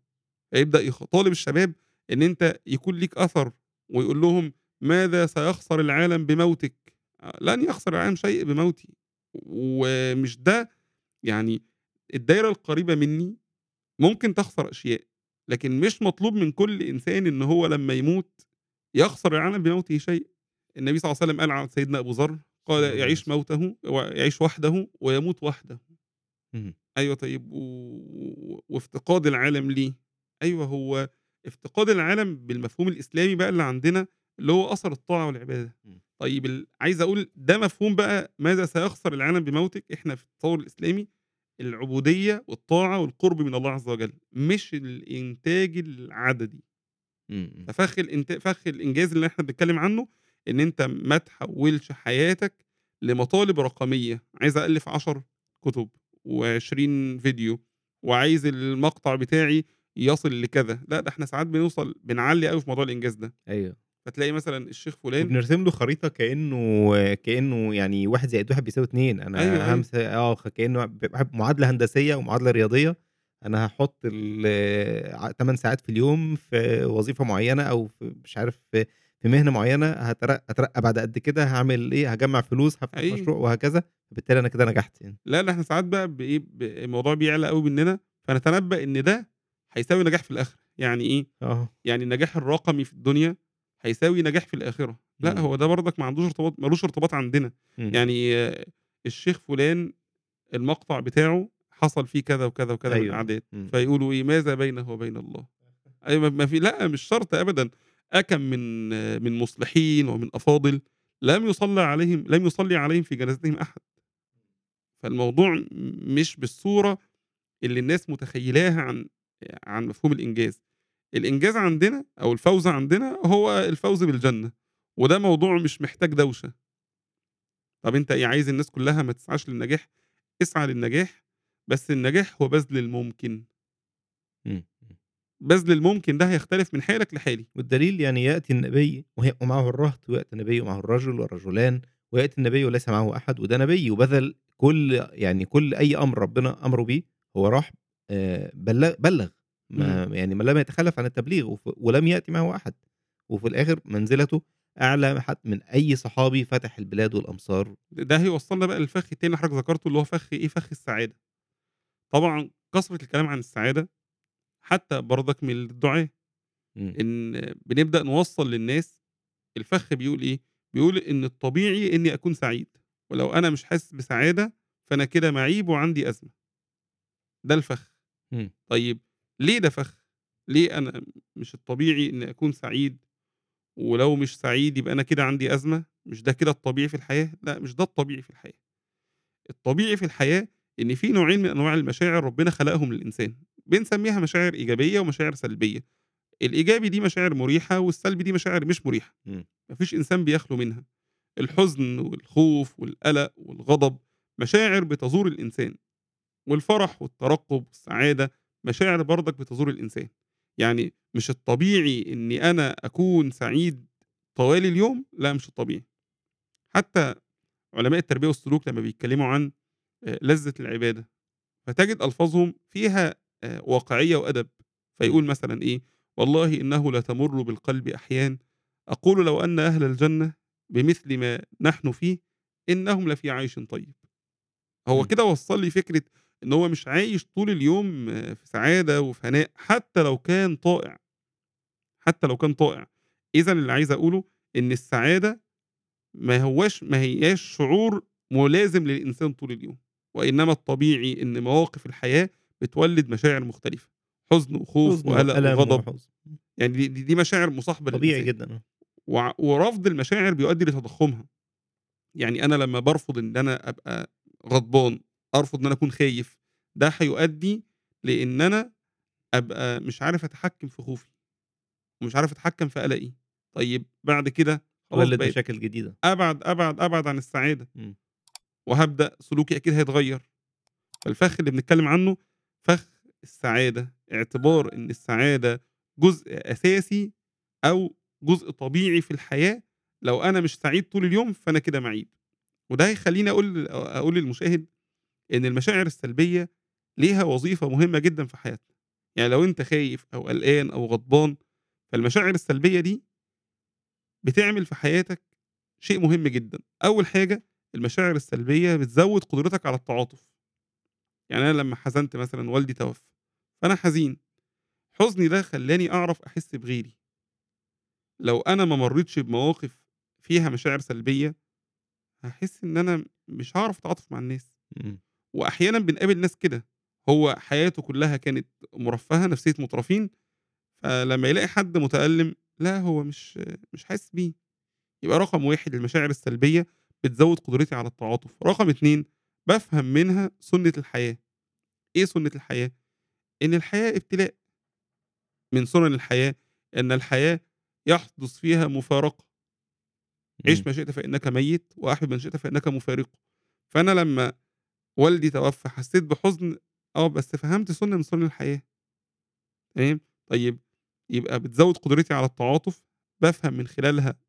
فيبدأ يخ طالب الشباب إن أنت يكون ليك أثر، ويقول لهم: "ماذا سيخسر العالم بموتِك؟" لن يخسر العالم شيء بموتي. ومش ده يعني الدايرة القريبة منّي ممكن تخسر أشياء، لكن مش مطلوب من كل إنسان إن هو لمّا يموت يخسر العالم بموته شيء. النبي صلى الله عليه وسلم قال عن سيدنا أبو ذر، قال: "يعيش. موته ويعيش وحده ويموت وحده." اهم. أيوه طيب و وافتقاد العالم ليه؟ أيوه هو افتقاد العالم بالمفهوم الإسلامي بقى اللي عندنا، اللي هو أثر الطاعة والعبادة. إمم. طيب ال عايز أقول ده مفهوم بقى ماذا سيخسر العالم بموتِك؟ إحنا في التصوُّر الإسلامي العبودية والطاعة والقُرب من الله عز وجل، مش الإنتاج العددي. إمم، إمم. ففَخ الإنت فَخ الإنجاز اللي إحنا بنتكلّم عنّه، إن أنت ما تحوّلش حياتك لمطالب رقمية، عايز أألِّف 10 كُتب و20 فيديو وعايز المقطع بتاعي يصل لكذا، لأ ده إحنا ساعات بنوصل بنعلّي أوي في موضوع الإنجاز ده. أيوه. فتلاقي مثلًا الشيخ فُلان وبنرسم له خريطة كإنه كإنه يعني 1+1=2 أنا أيوه، أيوه. هامس آه، كإنه ب معادلة هندسية ومعادلة رياضية، أنا هاحُط ال ع 8 ساعات في اليوم في وظيفة معيّنة أو في مش عارف في في مهنة معيّنة هاترق أترقّى بعد قد كده، هاعمل إيه، هاجمّع فلوس، هافتح أيوه. مشروع وهكذا، فبالتالي أنا كده نجحت يعني. لا، ده إحنا ساعات بقى بإيه، ب الموضوع بيعلى أوي مننا، فنتنبّأ إن ده هيساوي نجاح في الآخرة. يعني إيه؟ آه. يعني النجاح الرقمي في الدنيا هيساوي نجاح في الآخرة. لأ، إمم. هو ده برضك ما عندوش ارتباط ما لوش ارتباط عندنا. إمم. يعني الشيخ فُلان المقطع بتاعه حصل فيه كذا وكذا وكذا من أيوه، الأعداد، إمم. فيقولوا إيه، ماذا بينه وبين الله؟ أيوه ما ما في لأ، مش شرط أبدًا. أكم من من مُصلحين ومن أفاضل لم يُصلّى عليهم لم يصلّي عليهم في جنازتهم أحد. فالموضوع مش بالصورة اللي الناس متخيّلاها عن عن مفهوم الإنجاز. الإنجاز عندنا أو الفوز عندنا هو الفوز بالجنة، وده موضوع مش محتاج دوشة. طَب أنت إيه، عايز الناس كلّها ما تسعاش للنجاح؟ اسعى للنجاح، بس النجاح هو بَذْل الممكن. إمم، إمم. بَذْل الممكن ده هيختلف من حالك لحالي. والدليل يعني يأتي النبي ومعه الرهط، ويأتي النبي ومعه الرجل والرجلان، ويأتي النبي وليس معه أحد، وده نبي وبذل كل يعني كل أي أمر ربنا أمره بيه، هو راح آآ بل بلّغ، ما إمم. يعني ما لم يتخلّف عن التبليغ ولم يأتي معه أحد، وفي الآخر منزلته أعلى حت من أي صحابي فتح البلاد والأمصار. ده هيوصّلنا بقى للفَخ التاني اللي حضرتك ذكرته، اللي هو فَخ إيه، فَخ السعادة. طبعًا كثرة الكلام عن السعادة، حتى برضك من الدُعاة، إمم. إن بنبدأ نوصّل للناس الفَخ بيقول إيه، بيقول إن الطبيعي إني أكون سعيد، ولو أنا مش حاسس بسعادة، فأنا كده معيب وعندي أزمة. ده الفَخ. إمم. طيب ليه ده فَخ؟ ليه أنا مش الطبيعي إني أكون سعيد، ولو مش سعيد يبقى أنا كده عندي أزمة، مش ده كده الطبيعي في الحياة؟ لأ، مش ده الطبيعي في الحياة. الطبيعي في الحياة إن في نوعين من أنواع المشاعر ربنا خلقهم للإنسان، بنسميها مشاعر إيجابية ومشاعر سلبية. الإيجابي دي مشاعر مُريحة، والسلبي دي مشاعر مش مُريحة. إمم. ما فيش إنسان بيخلو منها. الحزن والخوف والقلق والغضب مشاعر بتزور الإنسان، والفرح والترقُّب والسعادة مشاعر برضك بتزور الإنسان. يعني مش الطبيعي إني أنا أكون سعيد طوال اليوم، لأ مش الطبيعي. حتى علماء التربية والسلوك لمّا بيتكلموا عن لذة العبادة، فتجد ألفاظهم فيها آآ واقعية وأدب،. فيقول مثلًا إيه، والله إنه لتمُر بالقلب أحيان، أقول لو أن أهل الجنة بمثل ما نحن فيه، إنهم لفي عيش طيب. هو إمم. كده وصّل لي فكرة إن هو مش عايش طول اليوم في سعادة وفي هناء، حتى لو كان طائع. حتى لو كان طائع. إذًا اللي عايز أقوله إن السعادة ما هواش ما هياش شعور ملازم للإنسان طول اليوم، وإنما الطبيعي إن مواقف الحياة بتولِّد مشاعر مختلفة، حزن وخوف وقلق وغضب. يعني دي دي مشاعر مصاحبة طبيعي للإنسان. جدًا، آه. ورفض المشاعر بيؤدي لتضخُّمها. يعني أنا لمّا بارفض إن أنا أبقى غضبان، أرفض إن أنا أكون خايف، ده هيؤدي لإن أنا أبقى مش عارف أتحكّم في خوفي، ومش عارف أتحكّم في قلقي. طيب بعد كده ولِّد مشاكل جديدة. أبعد، أبعد، أبعد عن السعادة. إمم. وهابدأ سلوكي أكيد هيتغيّر. فالفَخ اللي بنتكلم عنه فَخ السعادة، اعتبار إن السعادة جزء أساسي أو جزء طبيعي في الحياة، لو أنا مش سعيد طول اليوم فأنا كده معيب. وده هيخلّيني أقول أقول للمشاهد إن المشاعر السلبية ليها وظيفة مهمة جدًا في حياتنا. يعني لو أنت خايف أو قلقان أو غضبان، فالمشاعر السلبية دي بتعمل في حياتك شيء مهم جدًا. أول حاجة المشاعر السلبية بتزوّد قدرتك على التعاطف. يعني أنا لمّا حزنت مثلًا والدي توفى، فأنا حزين. حزني ده خلّاني أعرف أحس بغيري. لو أنا ما مرّيتش بمواقف فيها مشاعر سلبية، هاحس إن أنا مش هاعرف أتعاطف مع الناس. إمم. وأحيانًا بنقابل ناس كده، هو حياته كلّها كانت مرفّهة، نفسيّة مترفين، فلمّا يلاقي حد متألّم، لا هو مش مش حاسس بيه. يبقى رقم 1 المشاعر السلبية بتزوّد قدرتي على التعاطف. رقم 2 بافهم منها سُنّة الحياة. إيه سُنّة الحياة؟ إن الحياة ابتلاء. من سُنن الحياة إن الحياة يحدث فيها مفارقة. عِش ما شئت فإنك ميت، وأحبب من شئت فإنك مفارقه. فأنا لمّا والدي توفّى حسّيت بحزن، آه، بس فهمت سُنّة من سُنن الحياة. تمام؟ طيب يبقى بتزوّد قدرتي على التعاطف، بافهم من خلالها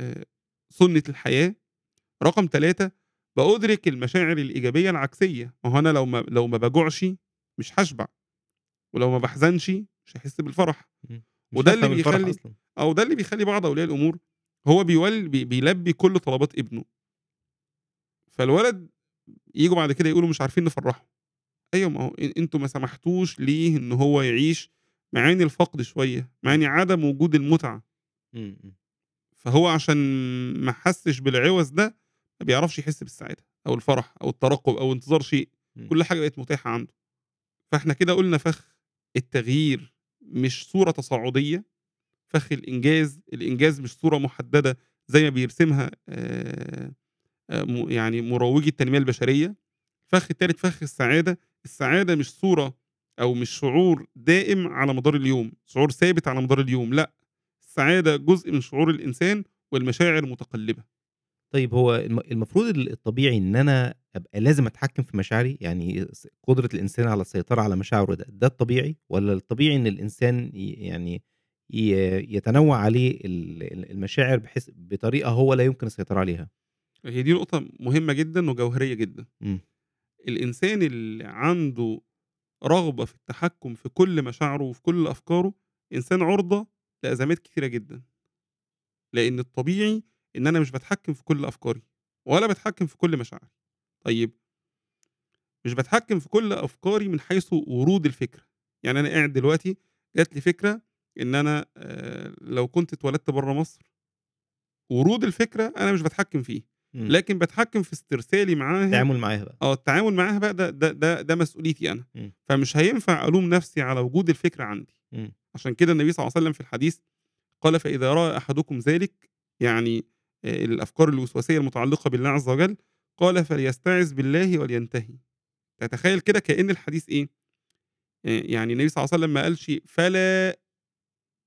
آآ سُنّة الحياة. رقم 3 بأُدرك المشاعر الإيجابية العكسية، ما هو أنا لو ما لو ما باجوعش مش هاشبع، ولو ما باحزنش مش هاحس بالفرح. وده اللي بيخلّي أصلًا. آه، وده اللي بيخلّي بعض أولياء الأمور هو بيول بي بيلبّي كل طلبات ابنه. فالولد ييجوا بعد كده يقولوا مش عارفين نفرّحه. أيوه ما هو أنتم ما سمحتوش ليه إن هو يعيش معاني الفقد شوية، إمم. معاني عدم وجود إمم. فهو عشان ما حسّش بالعِوَز ده، ما بيعرفش يحس بالسعادة أو الفرح أو الترقُّب أو انتظار شيء،. كل حاجة بقت متاحة عنده. فإحنا كده قُلنا فَخ التغيير مش صورة تصاعدية، فَخ الإنجاز، الإنجاز مش صورة محددة زي ما بيرسمها آآ آآ م يعني مروّجي التنمية البشرية. الفَخ التالت فَخ السعادة، السعادة مش صورة أو مش شعور دائم على مدار اليوم، شعور ثابت على مدار اليوم، لأ. السعادة جزء من شعور الإنسان والمشاعر متقلّبة. طيب هو الم المفروض ال الطبيعي إن أنا أبقى لازم أتحكّم في مشاعري؟ يعني س قدرة الإنسان على السيطرة على مشاعره ده، ده الطبيعي والّا الطبيعي إن الإنسان ي يعني ي يتنوّع عليه ال ال المشاعر بحيث بطريقة هو لا يمكن السيطرة عليها؟ هي دي نقطة مهمة جدًا وجوهرية جدًا. إمم. الإنسان اللي عنده رغبة في التحكُّم في كل مشاعره وفي كل أفكاره، إنسان عُرضة لأزمات كتيرة جدًا. لإن الطبيعي إن أنا مش باتحكّم في كل أفكاري ولا باتحكّم في كل مشاعري. طيب مش باتحكّم في كل أفكاري من حيث ورود الفكرة. يعني أنا قاعد دلوقتي جات لي فكرة إن أنا آآ لو كنت اتولدت برّه مصر ورود الفكرة أنا مش باتحكّم فيه، إمم. لكن باتحكّم في استرسالي معاها التعامل معاها بقى. آه، التعامل معاها بقى ده ده ده ده مسؤوليتي أنا. إمم. فمش هينفع ألوم نفسي على وجود الفكرة عندي. إمم. عشان كده النبي صلى الله عليه وسلم في الحديث قال: "فإذا رأى أحدكم ذلك" يعني آآ الأفكار الوسواسية المتعلقة بالله عز وجل، قال: "فليستعذ بالله ولينتهي." تتخيل كده كأن الحديث إيه؟ آآ يعني النبي صلى الله عليه وسلم ما قالش فلا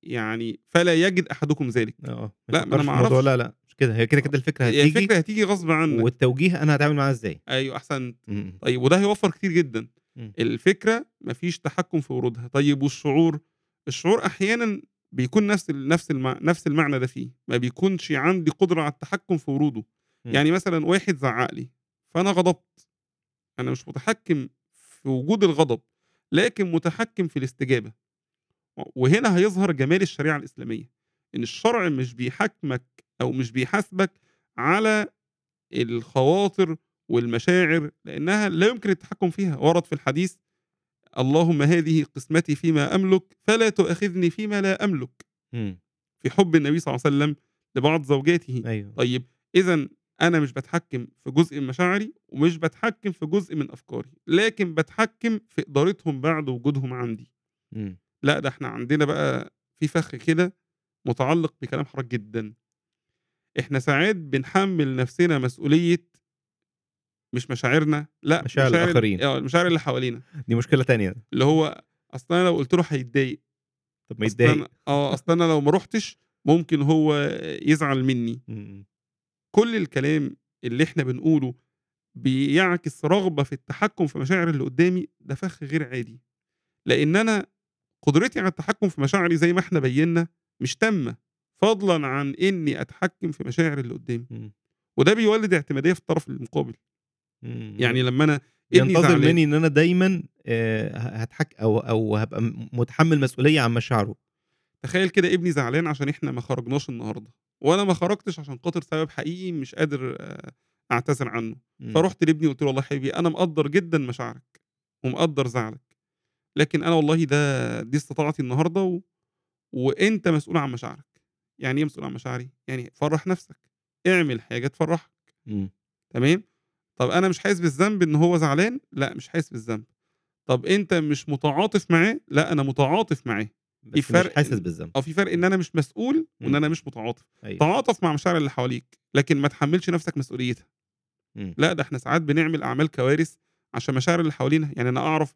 يعني فلا يجد أحدكم ذلك. آه، ما لأ، ما يفكّرش ما أعرفش. لا، لأ، مش كده، هي كده، كده الفكرة هي هتيجي الفكرة هتيجي غصب عنك. والتوجيه أنا هاتعامل معاها إزاي. أحسنت. إمم، إمم. طيب وده هيوفّر كتير جدًا. إمم. الفكرة ما فيش تحكُّم في ورودها. طيب والشعور؟ الشعور أحيانًا بيكون نفس نفس نفس المعنى ده فيه، ما بيكونش عندي قدرة على التحكُّم في وروده. إمم. يعني مثلًا واحد زعّق لي، فأنا غضبت. أنا مش متحكّم في وجود الغضب، لكن متحكّم في الاستجابة. و وهنا هيظهر جمال الشريعة الإسلامية، إن الشرع مش بيحاكمك أو مش بيحاسبك على الخواطر والمشاعر، لإنها لا يمكن التحكُّم فيها. ورد في الحديث: "اللهم هذه قسمتي فيما أملك، فلا تؤاخذني فيما لا أملك." في حُب النبي صلى الله عليه وسلم لبعض زوجاته. أيوه. طيب إذًا أنا مش باتحكّم في جزء من مشاعري ومش باتحكّم في جزء من أفكاري، لكن باتحكّم في إدارتهم بعد وجودهم عندي. إمم. لأ، ده إحنا عندنا بقى في فَخ كده متعلق بكلام حضرتك جدًا. إحنا ساعات بنحمّل نفسنا مسؤولية مش مشاعرنا، لأ مشاعر مشاعر ال الآخرين. آه، المشاعر اللي حوالينا. دي مشكلة تانية. اللي هو أصل أنا لو قُلت له هيتضايق. طب ما يتضايق. آه، *laughs* أصل أنا لو ما رُحتش ممكن هو يزعل منّي. كل الكلام اللي إحنا بنقوله بيعكس رغبة في التحكُّم في مشاعر اللي قدّامي، ده فَخ غير عادي. لإن أنا قدرتي على التحكُّم في مشاعري زي ما إحنا بيّنا مش تامة، فضلًا عن إني أتحكّم في مشاعر اللي قدّامي. وده بيولِّد اعتمادية في الطرف المقابل. إمم، يعني إمم. لمّا ابني ينتظر زعلان منّي إن أنا دايمًا آآ ه هاتحك أو أو هابقى م متحمّل مسؤولية عن مشاعره. تخيل كده ابني زعلان عشان إحنا ما خرجناش النهارده، وأنا ما خرجتش عشان خاطر سبب حقيقي مش قادر آآ أعتذر عنه. إمم. فرُحت لابني قُلت له: "والله حبيبي أنا مقدّر جدًا مشاعرك ومقدّر زعلك، لكن أنا والله ده دي استطاعتي النهارده و وأنت مسؤول عن مشاعرك. يعني إيه مسؤول عن مشاعري؟ يعني فرّح نفسك، اعمل حاجة تفرّحك. تمام؟ طب أنا مش حاسس بالذنب إن هو زعلان؟ لأ، مش حاسس بالذنب. طب أنت مش متعاطف معاه؟ لأ، أنا متعاطف معاه. في بس مش فرق حاسس إن بالذنب. آه، في فرق إن أنا مش مسؤول إمم. أنا مش متعاطف. أيوه. تعاطف مع مشاعر اللي حواليك، لكن ما تحمّلش نفسك مسؤوليتها. إمم. لأ، ده إحنا ساعات بنعمل أعمال كوارث عشان مشاعر اللي حوالينا. يعني أنا أعرف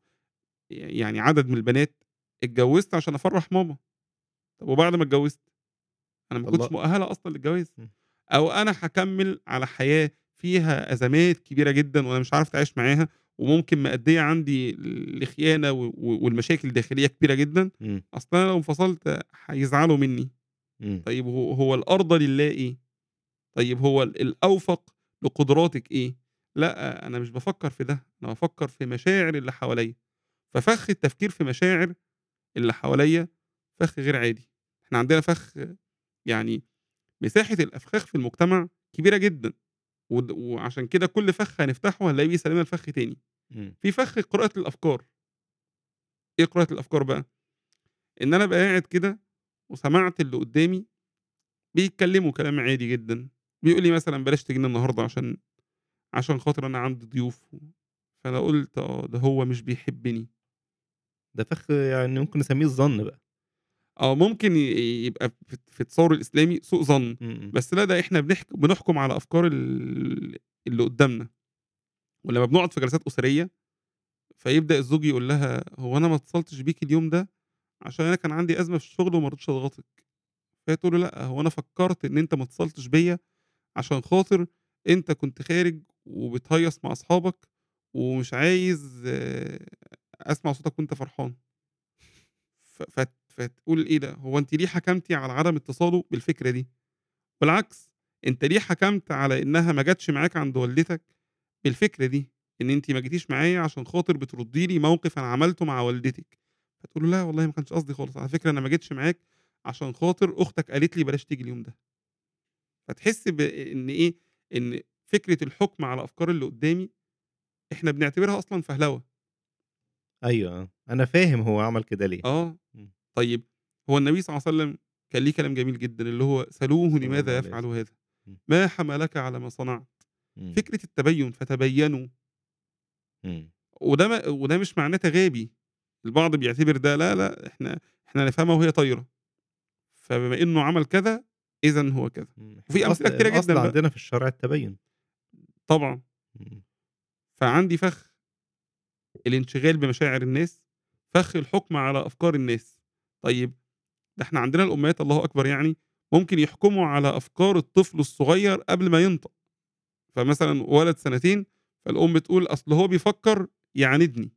ي يعني عدد من البنات اتجوّزت عشان أفرّح ماما. طب وبعد ما اتجوّزت؟ أنا ما كنتش الله. مؤهلة أصلًا للجواز. إمم. أو أنا هاكمّل على حياة فيها أزمات كبيرة جدًا وأنا مش عارف أتعايش معاها وممكن مأدية عندي لخيانة و و والمشاكل داخلية كبيرة جدًا. إمم. أصل أنا لو انفصلت هيزعلوا منّي. إمم. طيب هو هو الأرضى لله إيه؟ طيب هو ال الأوفق لقدراتِك إيه؟ لأ، أنا مش بافكّر في ده، أنا بافكّر في مشاعر اللي حواليّا. ففَخ التفكير في مشاعر اللي حواليّا فَخ غير عادي. إحنا عندنا فَخ يعني مساحة الأفخاخ في المجتمع كبيرة جدًا. ود وعشان كده كل فَخ هنفتحه هنلاقيه بيسلمنا لفَخ تاني. إمم. في فَخ قراءة الأفكار. إيه قراءة الأفكار بقى؟ إن أنا أبقى قاعد كده وسمعت اللي قدّامي بيتكلّموا كلام عادي جدًا. بيقول لي مثلًا بلاش تيجي لنا النهارده عشان عشان خاطر أنا عندي ضيوف. فأنا قُلت آه، ده هو مش بيحبّني. ده فَخ يعني ممكن نسميه الظَن بقى. آه، ممكن يبقى في التصوُّر الإسلامي سوء ظَن. بس لأ، ده إحنا بنحك بنحكُم على أفكار ال اللي قدّامنا. ولمّا بنقعد في جلسات أسرية، فيبدأ الزوج يقول لها: "هو أنا ما اتصلتش بيكِ اليوم ده عشان أنا كان عندي أزمة في الشغل وما رضيتش أضغطِك." فهي تقول له: "لأ، هو أنا فكّرت إن أنت ما اتصلتش بيّا عشان خاطر أنت كنت خارج وبتهيّص مع أصحابك ومش عايز أسمع صوتك وأنت فرحان." فتقول إيه ده، هو أنتِ ليه حكمتِ على عدم اتصاله بالفكرة دي؟ بالعكس، أنت ليه حكمت على إنها ما جاتش معاك عند والدتك بالفكرة دي، إن أنتِ ما جيتيش معايا عشان خاطر بتردّي لي موقف أنا عملته مع والدتِك. فتقول له: "لا والله ما كانش قصدي خالص، على فكرة أنا ما جيتش معاك عشان خاطر أختك قالت لي بلاش تيجي اليوم ده." فتحس بإن إيه، إن فكرة الحُكم على أفكار اللي قدّامي إحنا بنعتبرها أصلًا فهلوة. آه. أنا فاهم هو عمل كده ليه. آه. طيب هو النبي صلى الله عليه وسلم كان ليه كلام جميل جدًا اللي هو "سلوه لماذا عليه يفعل. هذا؟ إمم. ما حملك على ما صنعت؟" إمم. فكرة التبيُّن، فتبيّنوا. إمم. وده م وده مش معناه تغابي. البعض بيعتبر ده لا، لأ، إحنا إحنا نفهمها وهي طايرة. فبما إنه عمل كذا، إذًا هو كذا. وفي كتيرة الأصل جدًا بقى. عندنا في الشرع التبيُّن. طبعًا. فعندي فَخ الانشغال بمشاعر الناس، فَخ الحُكم على أفكار الناس. طيب ده إحنا عندنا الأمهات الله أكبر يعني، ممكن يحكموا على أفكار الطفل الصغير قبل ما ينطق. فمثلًا ولد سنتين، فالأم تقول أصل هو بيفكّر يعاندني.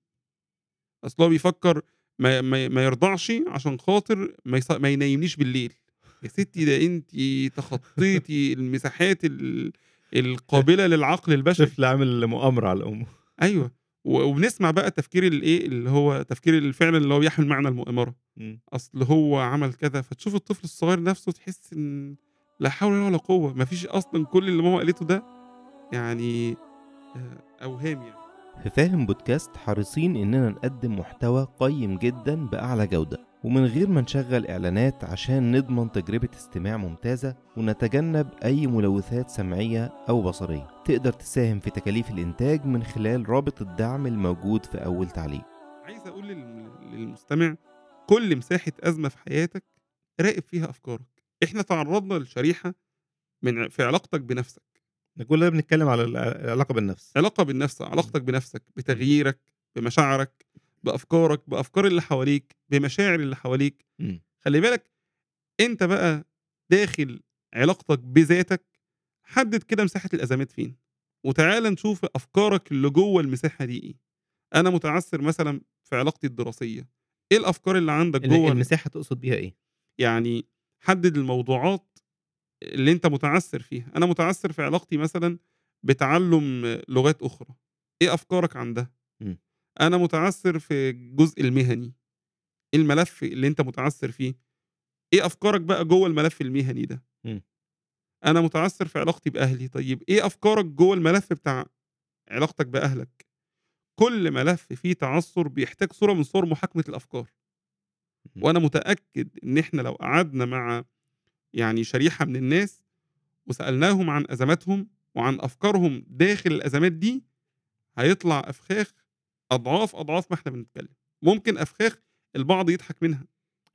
أصل هو بيفكّر ما ما ما يرضعش عشان خاطر ما يص ما ينيّمنيش بالليل. يا ستّي ده أنتِ تخطّيتِ *laughs* المساحات ال القابلة للعقل البشري. طفل عامل مؤامرة على أمه. أيوه. وبنسمع بقى تفكير الإيه، اللي هو تفكير الفعل اللي هو بيحمل معنى المؤامرة. إمم. أصل هو عمل كذا، فتشوف الطفل الصغير نَفْسه تحس إن لا حول ولا قوة، ما فيش أصلًا كل اللي ماما قالته ده يعني آآ أوهام يعني. في فاهم بودكاست حريصين إننا نقدم محتوى قيم جدًا بأعلى جودة، ومن غير ما نشغّل إعلانات عشان نضمن تجربة استماع ممتازة ونتجنب أي ملوثات سمعية أو بصرية. تقدر تساهم في تكاليف الإنتاج من خلال رابط الدعم الموجود في أول تعليق. عايز أقول لل للمستمع كل مساحة أزمة في حياتك راقب فيها أفكارك. إحنا تعرّضنا لشريحة من في علاقتك بنَفْسك. ده كل ده بنتكلم على ال العلاقة بالنفس. علاقة بالنَفْس، علاقتك بنَفْسك، بتغييرك، بمشاعرك، بأفكارك، بأفكار اللي حواليك، بمشاعر اللي حواليك. إمم. خلّي بالك أنت بقى داخل علاقتك بذاتك، حدد كده مساحة الأزمات فين، وتعالَ نشوف أفكارك اللي جوّه المساحة دي إيه. أنا متعثّر مثلًا في علاقتي الدراسية، إيه الأفكار اللي عندك جوّه ال المساحة تقصد بيها إيه؟ يعني حدد الموضوعات اللي أنت متعثّر فيها. أنا متعثّر في علاقتي مثلًا بتعلُّم لغات أخرى، إيه أفكارك عن ده؟ إمم. أنا متعثّر في الجزء المهني، إيه الملف اللي أنت متعثّر فيه؟ إيه أفكارك بقى جوّه الملف المهني ده؟ إمم. أنا متعثّر في علاقتي بأهلي، طيب إيه أفكارك جوّه الملف بتاع علاقتك بأهلك؟ كل ملف فيه تعثُّر بيحتاج صورة من صور محاكمة الأفكار. إمم. وأنا متأكد إن إحنا لو قعدنا مع يعني شريحة من الناس وسألناهم عن أزماتهم وعن أفكارهم داخل الأزمات دي، هيطلع أفخاخ أضعاف، أضعاف ما إحنا بنتكلم. ممكن أفخاخ البعض يضحك منها.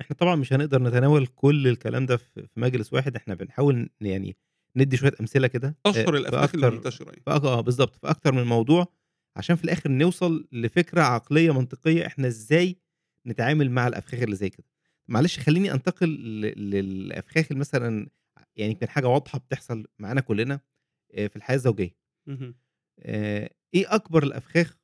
إحنا طبعًا مش هنقدر نتناول كل الكلام ده في مجلس واحد، إحنا بنحاول يعني ندّي شوية أمثلة كده الأفخاخ اللي أكتر منتشرة يعني. آه بالضبط، في أكتر من موضوع عشان في الآخر نوصل لفكرة عقلية منطقية إحنا إزاي نتعامل مع الأفخاخ اللي زي كده. معلش خلّيني أنتقل ل للأفخاخ اللي مثلًا يعني يمكن حاجة واضحة بتحصل معانا كلنا آآ في الحياة الزوجية. اهم. آآ إيه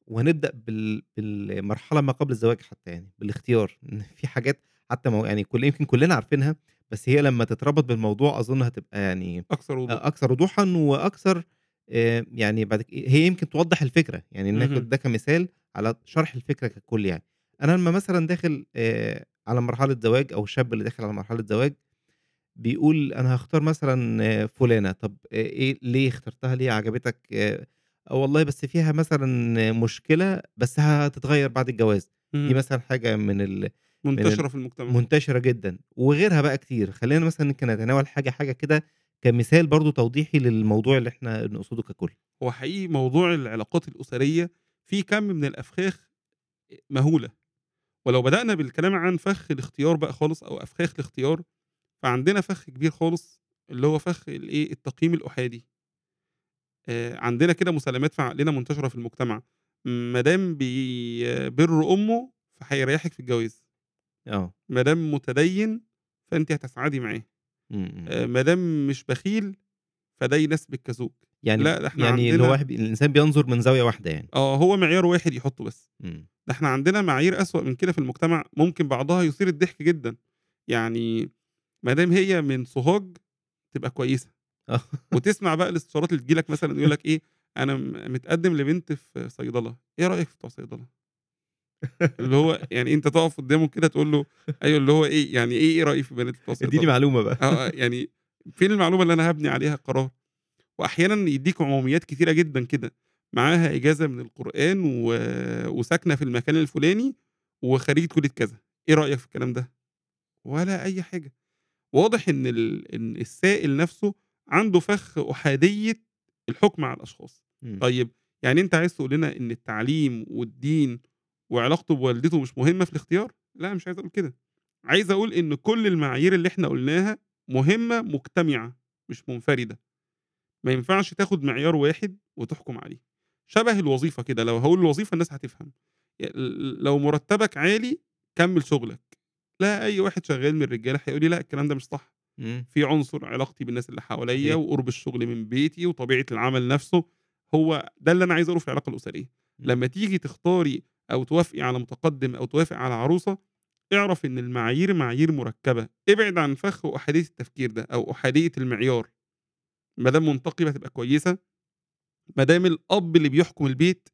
أكبر الأفخاخ وهنبدأ بال بالمرحلة ما قبل الزواج حتى يعني، بالاختيار، *laughs* في حاجات حتى ما هو يعني كل يمكن كلنا عارفينها، بس هي لمّا تتربط بالموضوع أظن هتبقى يعني أكثر وضوح. أ أكثر وضوحًا وأكثر آآ يعني بعد هي يمكن توضّح الفكرة، يعني. ناخد ده كمثال على شرح الفكرة ككل يعني. أنا لمّا مثلًا داخل آآ على مرحلة زواج أو الشاب اللي داخل على مرحلة زواج، بيقول أنا هاختار مثلًا فلانة، طب إيه ليه اخترتها ليه عجبتك؟ آآ والله بس فيها مثلًا مشكلة بس هتتغيّر بعد الجواز. دي. مثلًا حاجة من ال من منتشرة ال في المجتمع. منتشرة جدًا، وغيرها بقى كتير. خلّينا مثلًا يمكن نتناول حاجة، حاجة كده كمثال برضه توضيحي للموضوع اللي إحنا نقصده ككل. هو حقيقي موضوع العلاقات الأسرية فيه كَم من الأفخاخ مهولة. ولو بدأنا بالكلام عن فَخ الاختيار بقى خالص أو أفخاخ الاختيار، فعندنا فَخ كبير خالص اللي هو فَخ الإيه، التقييم الأحادي. آآ عندنا كده مسلمات في عقلنا منتشرة في المجتمع، ما دام بيبِر أمه فهيريحِك في الجواز. آه. ما دام متدين فأنتِ هتسعدي معاه. ما دام مش بخيل فده يناسبِك كزوج. يعني لأ، ده إحنا يعني اللي هو الإنسان بينظر من زاوية واحدة يعني. آه، هو معيار واحد يحطه بس. ده إحنا عندنا معايير أسوأ من كده في المجتمع، ممكن بعضها يثير الضحك جدًا. يعني ما دام هي من سوهاج تبقى كويسة. *laughs* وتسمع بقى الاستشارات اللي تيجي لك مثلًا يقول لك أنا م متقدم لبنت في صيدلة، إيه رأيك في بتوع صيدلة؟ اللي هو يعني أنت تقف قدامه كده تقول له أيوه اللي هو إيه، يعني إيه إيه رأيي في البنات بتوع ادّيني صيدلة؟ معلومة بقى. آه، آه، يعني فين المعلومة اللي أنا هابني عليها القرار؟ وأحيانًا يدّيك عموميات كتيرة جدًا كده، معاها إجازة من القرآن و وساكنة في المكان الفلاني وخريجة كلية كذا، إيه رأيك في الكلام ده؟ ولا أي حاجة. واضح إن ال إن السائل نفسه عنده فَخ أحادية الحكم على الأشخاص. إمم. طيب يعني أنت عايز تقول لنا إن التعليم والدين وعلاقته بوالدته مش مهمة في الاختيار؟ لأ، مش عايز أقول كده. عايز أقول إن كل المعايير اللي إحنا قُلناها مهمة مجتمعة مش منفردة. ما ينفعش تاخد معيار واحد وتحكم عليه. شبه الوظيفة كده، لو هاقول الوظيفة الناس هتفهم. لو مرتبك عالي كمّل شغلك. لا أي واحد شغال من الرجالة هيقول لي لأ الكلام ده مش صح. في عنصر علاقتي بالناس اللي حواليّا صحيح. وقرب الشغل من بيتي وطبيعة العمل نفسه، هو ده اللي أنا عايز أقوله في العلاقة الأسرية. إمم. لمّا تيجي تختاري أو توافقي على متقدم أو توافقي على عروسة، اعرف إن المعايير معايير مركبة، ابعد عن فَخ أحادية التفكير ده أو أحادية المعيار. ما دام منتقبة تبقى كويسة، ما دام الأب اللي بيحكم البيت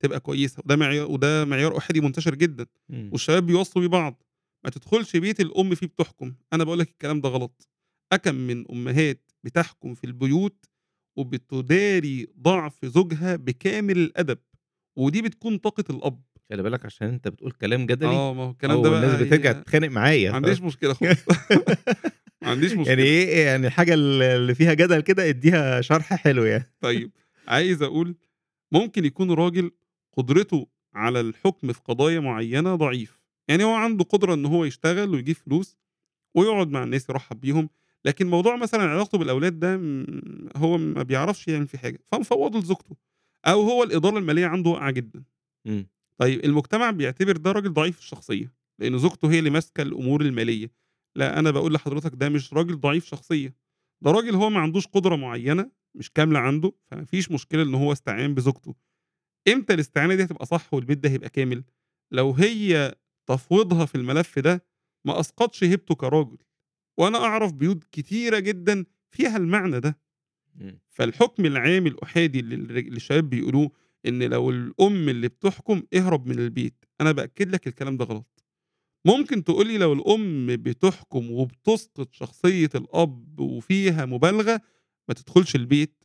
تبقى كويسة، وده معيا وده معيار أحادي منتشر جدًا،. والشباب بيوصّوا بيه بعض. ما تدخلش بيت الأم فيه بتحكم، أنا باقول لك الكلام ده غلط. أكم من أمهات بتحكم في البيوت وبتداري ضعف زوجها بكامل الأدب، ودي بتكون طاقة الأب. خلي بالك عشان أنت بتقول كلام جدلي آه، ما هو الكلام ده بقى بترجع هي تتخانق معايا ما عنديش مشكلة *laughs* خالص. *laughs* ما عنديش يعني مشكلة. إيه يعني الحاجة ال اللي فيها جدل كده ادّيها شرح حلو يعني. طيب، *laughs* عايز أقول ممكن يكون راجل قدرته على الحكم في قضايا معيّنة ضعيف. يعني هو عنده قدرة إن هو يشتغل ويجيب فلوس ويقعد مع الناس يرحّب بيهم، لكن موضوع مثلًا علاقته بالأولاد ده م هو ما بيعرفش يعمل فيه حاجة، فمفوّضه لزوجته. أو هو الإدارة المالية عنده واقعة جدًا. إمم. طيب المجتمع بيعتبر ده راجل ضعيف الشخصية، لإن زوجته هي اللي ماسكة الأمور المالية. لأ، أنا باقول لحضرتك ده مش راجل ضعيف شخصية، ده راجل هو ما عندوش قدرة معيّنة مش كاملة عنده، فما فيش مشكلة إن هو استعان بزوجته. إمتى الاستعانة دي هتبقى صح والبيت ده هيبقى كامل؟ لو هي تفويضها في الملف ده ما أسقطش هيبته كراجل. وأنا أعرف بيوت كتيرة جدًا فيها المعنى ده. فالحكم العام الأحادي اللي الشباب بيقولوه إن لو الأم اللي بتحكم اهرب من البيت، أنا بأكد لك الكلام ده غلط. ممكن تقول لي لو الأم بتحكم وبتسقط شخصية الأب وفيها مبالغة، ما تدخلش البيت،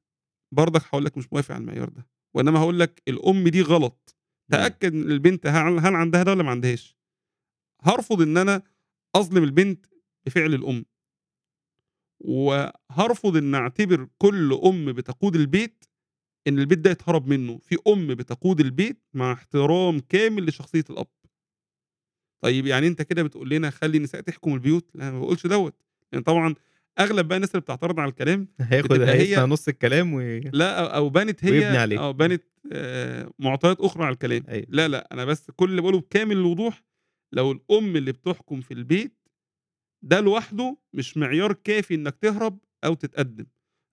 برضك هاقول لك مش موافق على المعيار ده. وإنما هاقول لك الأم دي غلط،. تأكد إن البنت هل عندها ده والّا ما عندهاش. هارفض إن أنا أظلم البنت بفعل الأم. وهارفض إن أعتبر كل أم بتقود البيت إن البيت ده يتهرب منه، في أم بتقود البيت مع احترام كامل لشخصية الأب. طيب يعني أنت كده بتقول لنا خلّي النساء تحكم البيوت؟ لا ما باقولش دوّة، لإن طبعًا أغلب بقى الناس اللي بتعترض على الكلام هياخد هي نُص الكلام و أو بانت ويبني هي عليه. آه بانت آآ معطيات أخرى على الكلام. أيوه. لا، لأ أنا بس كل اللي باقوله بكامل الوضوح لو الأم اللي بتحكم في البيت ده لوحده مش معيار كافي إنك تهرب أو تتقدم.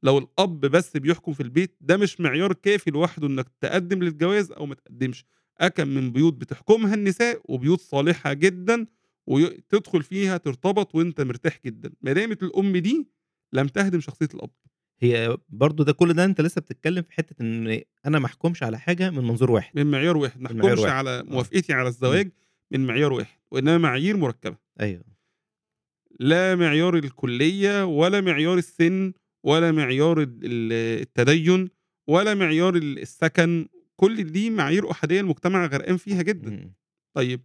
لو الأب بس بيحكم في البيت ده مش معيار كافي لوحده إنك تقدم للجواز أو ما تقدمش. أكم من بيوت بتحكمها النساء وبيوت صالحة جدًا وي تدخل فيها ترتبط وأنت مرتاح جدًا، ما دامت الأم دي لم تهدم شخصية الأب. هي برضه ده كل ده أنت لسه بتتكلم في حتة إن أنا ما أحكمش على حاجة من منظور واحد. من معيار واحد، ما أحكمش. على آه. موافقتي على. الزواج من معيار واحد، وإنما معايير مركبة. أيوه. لا معيار الكلية ولا معيار السن ولا معيار ال ال التدين ولا معيار ال السكن، كل دي معايير أحادية المجتمع غرقان فيها جدًا. إمم. طيب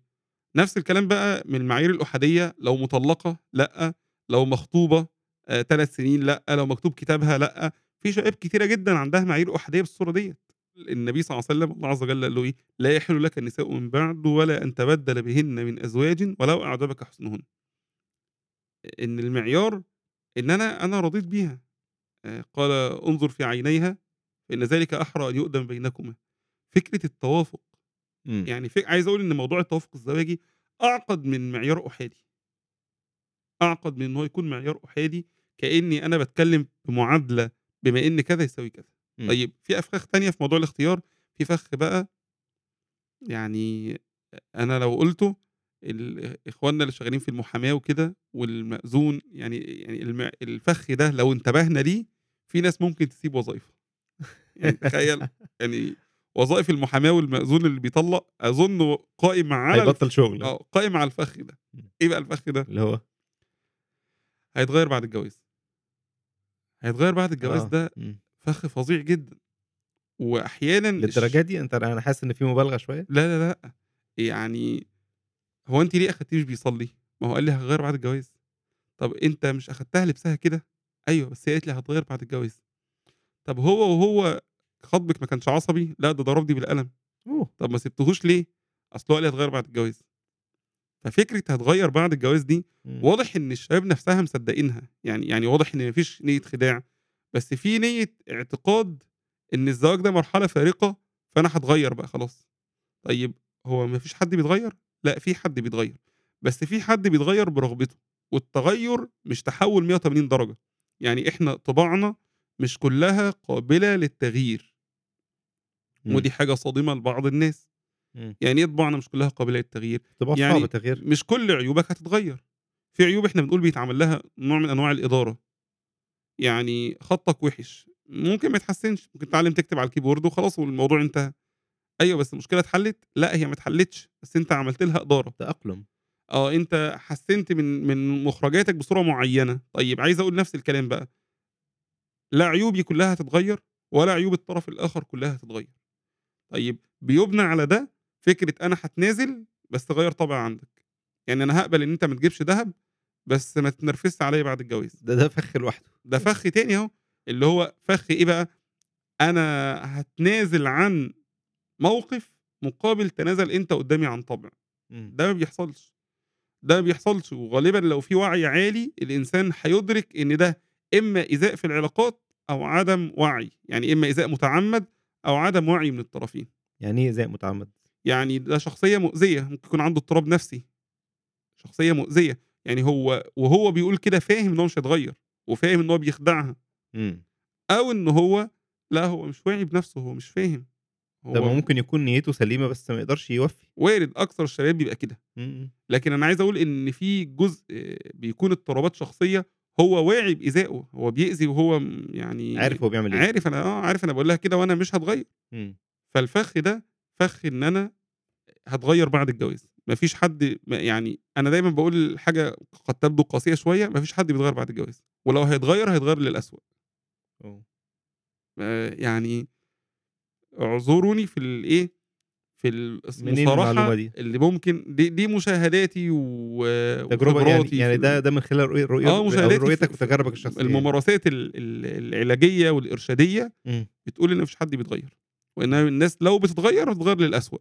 نفس الكلام بقى من المعايير الأحادية لو مطلقة لأ، لو مخطوبة آآ 3 سنين لأ، لو مكتوب كتابها لأ، في شباب كتيرة جدًا عندها معايير أحادية بالصورة ديّة. النبي صلى الله عليه وسلم الله عز وجل قال له إيه: "لا يحل لك النساء من بعد ولا أن تبدل بهن من أزواج ولو أعجبك حسنهن." إن المعيار إن أنا أنا رضيت بيها. آآ قال: "انظر في عينيها فإن ذلك أحرى أن يؤدم بينكما." فكرة التوافق، إمم. يعني ف عايز أقول إن موضوع التوافق الزواجي أعقد من معيار أحادي. أعقد من إن هو يكون معيار أحادي كإني أنا باتكلم بمعادلة بما إن كذا يساوي كذا. إمم. طيب في أفخاخ تانية في موضوع الاختيار، في فخ بقى يعني أ أنا لو قُلته ال إخواننا اللي شغالين في المحاماة وكده والمأذون يعني يعني الم الفخ ده لو انتبهنا ليه في ناس ممكن تسيب وظايفها. يعني تخيل *laughs* يعني وظائف المحاماة والمأذون اللي بيطلّق أظن قائم على هيبطّل شغل. آه، قائم على الفخ ده. إمم. إيه بقى الفخ ده؟ اللي هو؟ هيتغيّر بعد الجواز. هيتغيّر بعد الجواز آه. ده إمم. فخ فظيع جدًا. وأحيانًا للدرجة الش دي؟ أنت أنا حاسس إن في مبالغة شوية. لا، لا، لأ. يعني هو أنتِ ليه أخدتيه مش بيصلّي؟ ما هو قال لي هاغيّر بعد الجواز. طب أنت مش أخدتها لبسها كده؟ أيوه، بس هي قالت لي هتغيّر بعد الجواز. طب هو وهو خطبِك ما كانش عصبي؟ لأ، ده ضربني بالقلم. أوه! طب ما سِبتيهوش ليه؟ أصل هو قال لي هتغيّر بعد الجواز. ففكرة هتغيّر بعد الجواز دي إمم. واضح إن الشباب نفسها مصدقينها، يعني يعني واضح إن ما فيش نية خداع، بس في نية اعتقاد إن الزواج ده مرحلة فارقة، فأنا هاتغيّر بقى خلاص. طيب هو ما فيش حد بيتغيّر؟ لأ، في حد بيتغيّر، بس في حد بيتغيّر برغبته، والتغيُّر مش تحوّل 180 درجة. يعني إحنا طباعنا مش كلّها قابلة للتغيير. إمم. ودي حاجة صادمة لبعض الناس. إمم. يعني إيه طباعنا مش كلّها قابلة للتغيير؟ طباع صعب يعني التغيير. مش كل عيوبك هتتغيّر. في عيوب إحنا بنقول بيتعمل لها نوع من أنواع الإدارة. يعني خطّك وِحِش، ممكن ما يتحسّنش، ممكن تتعلّم تكتب على الكيبورد وخلاص والموضوع انتهى. أيوه، بس المشكلة اتحلّت؟ لأ، هي ما اتحلّتش، بس أنت عملت لها إدارة. تأقلم. آه، أنت حسّنت من من مخرجاتك بصورة معيّنة. طيب عايز أقول نفس الكلام بقى. لا عيوبي كلّها هتتغيّر ولا عيوب الطرف الآخر كلّها هتتغيّر. طيب بيُبنى على ده فكرة أنا هاتنازل بس غيّر طابع عندك. يعني أنا هاقبل إن أنت ما تجيبش دهب، بس ما تتنرفزش عليّا بعد الجواز. ده ده فخ لوحده. ده فخ تاني أهو، اللي هو فخ إيه بقى؟ أنا هاتنازل عن موقف مقابل تنازل أنت قدّامي عن طبع. ده ما بيحصلش. ده ما بيحصلش، وغالبًا لو في وعي عالي الإنسان هيُدرك إن ده إما إيذاء في العلاقات أو عدم وعي، يعني إما إيذاء متعمد أو عدم وعي من الطرفين. يعني إيه إيذاء متعمد؟ يعني ده شخصية مؤذية، ممكن يكون عنده اضطراب نفسي. شخصية مؤذية، يعني هو وهو بيقول كده فاهم إن هو مش هيتغيّر، وفاهم إن هو بيخدعها. إمم. أو إن هو لأ، هو مش واعي بنفسه، هو مش فاهم. هو ممكن يكون نيته سليمة بس ما يقدرش يوفّي. وارد، أكثر الشباب بيبقى كده. إمم، إمم. لكن أنا عايز أقول إن في جزء بيكون اضطرابات شخصية هو واعي بإيذائه، هو بيأذي وهو يعني عارف هو بيعمل إيه. عارف أنا آه، عارف أنا باقول لها كده وأنا مش هاتغيّر. إمم. فالفخ ده فخ إن أنا هاتغيّر بعد الجواز. ما فيش حد م يعني أنا دايمًا باقول حاجة قد تبدو قاسية شوية، ما فيش حد بيتغيّر بعد الجواز، ولو هيتغيّر هيتغيّر للأسوأ. آآ يعني اعذروني في الإيه، في في ال الص منين المعلومة المصارحة دي؟ اللي ممكن دي دي مشاهداتي و تجربة يعني يعني ده ده من خلال رؤي رؤي آه، رؤيتك في وتجاربك الشخصية يعني. الممارسات ال ال العلاجية والإرشادية إمم. بتقول إن ما فيش حد بيتغيّر، وإن الناس لو بتتغيّر هتتغيّر للأسوأ.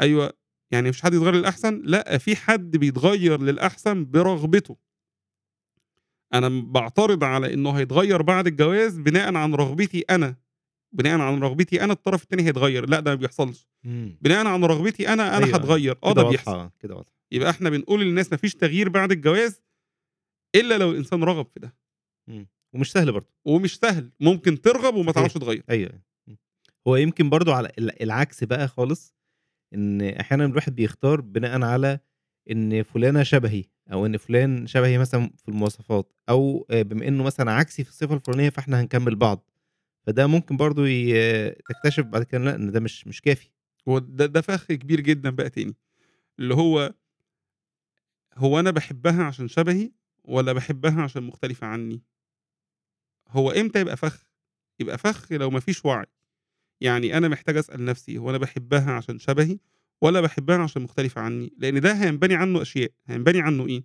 أيوه، يعني فيش حد يتغيّر للأحسن، لأ، في حد بيتغيّر للأحسن برغبته. أنا م باعترض على إنه هيتغيّر بعد الجواز بناءً عن رغبتي أنا، بناءً عن رغبتي أنا الطرف التاني هيتغيّر، لأ، ده ما بيحصلش. بناءً عن رغبتي أنا أيوه، هاتغيّر، آه، كده ده بيحصل. واضحة، كده واضحة. يبقى إحنا بنقول للناس ما فيش تغيير بعد الجواز إلا لو الإنسان رغب في ده. إمم، ومش سهل برضه. ومش سهل، ممكن ترغب وما تعرفش تغيّر. أيوه. إمم. هو يمكن برضه على ال العكس بقى خالص، إن أحيانًا الواحد بيختار بناءً على إن فلانة شبهي، أو إن فلان شبهي مثلًا في المواصفات، أو آآ بما إنه مثلًا عكسي في الصفة الفلانية فإحنا هنكمّل بعض. فده ممكن برضه ي تكتشف بعد كده لأ، إن ده مش مش كافي. هو ده فخ كبير جدًا بقى تاني، اللي هو هو أنا باحبها عشان شبهي والّا باحبها عشان مختلفة عني؟ هو إمتى يبقى فخ؟ يبقى فخ لو ما فيش وعي. يعني أنا محتاج أسأل نفسي هو أنا باحبها عشان شبهي والّا باحبها عشان مختلفة عني؟ لإن ده هينبني عنه أشياء، هينبني عنه إيه؟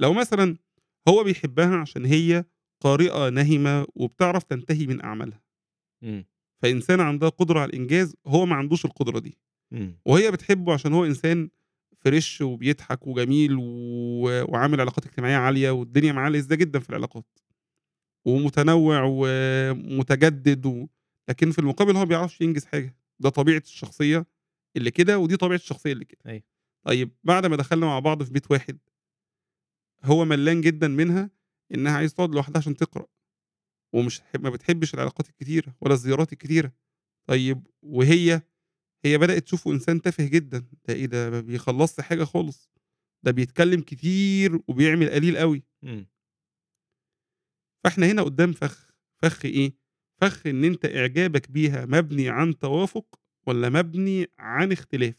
لو مثلًا هو بيحبها عشان هي قارئة نَهِمة وبتعرف تنتهي من أعمالها. إمم. فإنسانة عندها قدرة على الإنجاز، هو ما عندوش القدرة دي. إمم. وهي بتحبه عشان هو إنسان فريش وبيضحك وجميل و وعامل علاقات اجتماعية عالية والدنيا معاه لذيذة جدًا في العلاقات. ومتنوع ومتجدد و لكن في المقابل هو ما بيعرفش ينجز حاجة، ده طبيعة الشخصية اللي كده، ودي طبيعة الشخصية اللي كده. أيوه. طيب بعد ما دخلنا مع بعض في بيت واحد هو ملّان جدًا منها إنها عايزة تقعد لوحدها عشان تقرأ. ومش ما بتحبش العلاقات الكتيرة ولا الزيارات الكتيرة. طيب وهي، هي بدأت تشوفه إنسان تافه جدًا، ده إيه ده ما بيخلّصش حاجة خالص، ده بيتكلم كتير وبيعمل قليل أوي. إمم. فإحنا هنا قدّام فخ، فخ إيه؟ فخ إن أنت إعجابك بيها مبني عن توافق والّا مبني عن اختلاف؟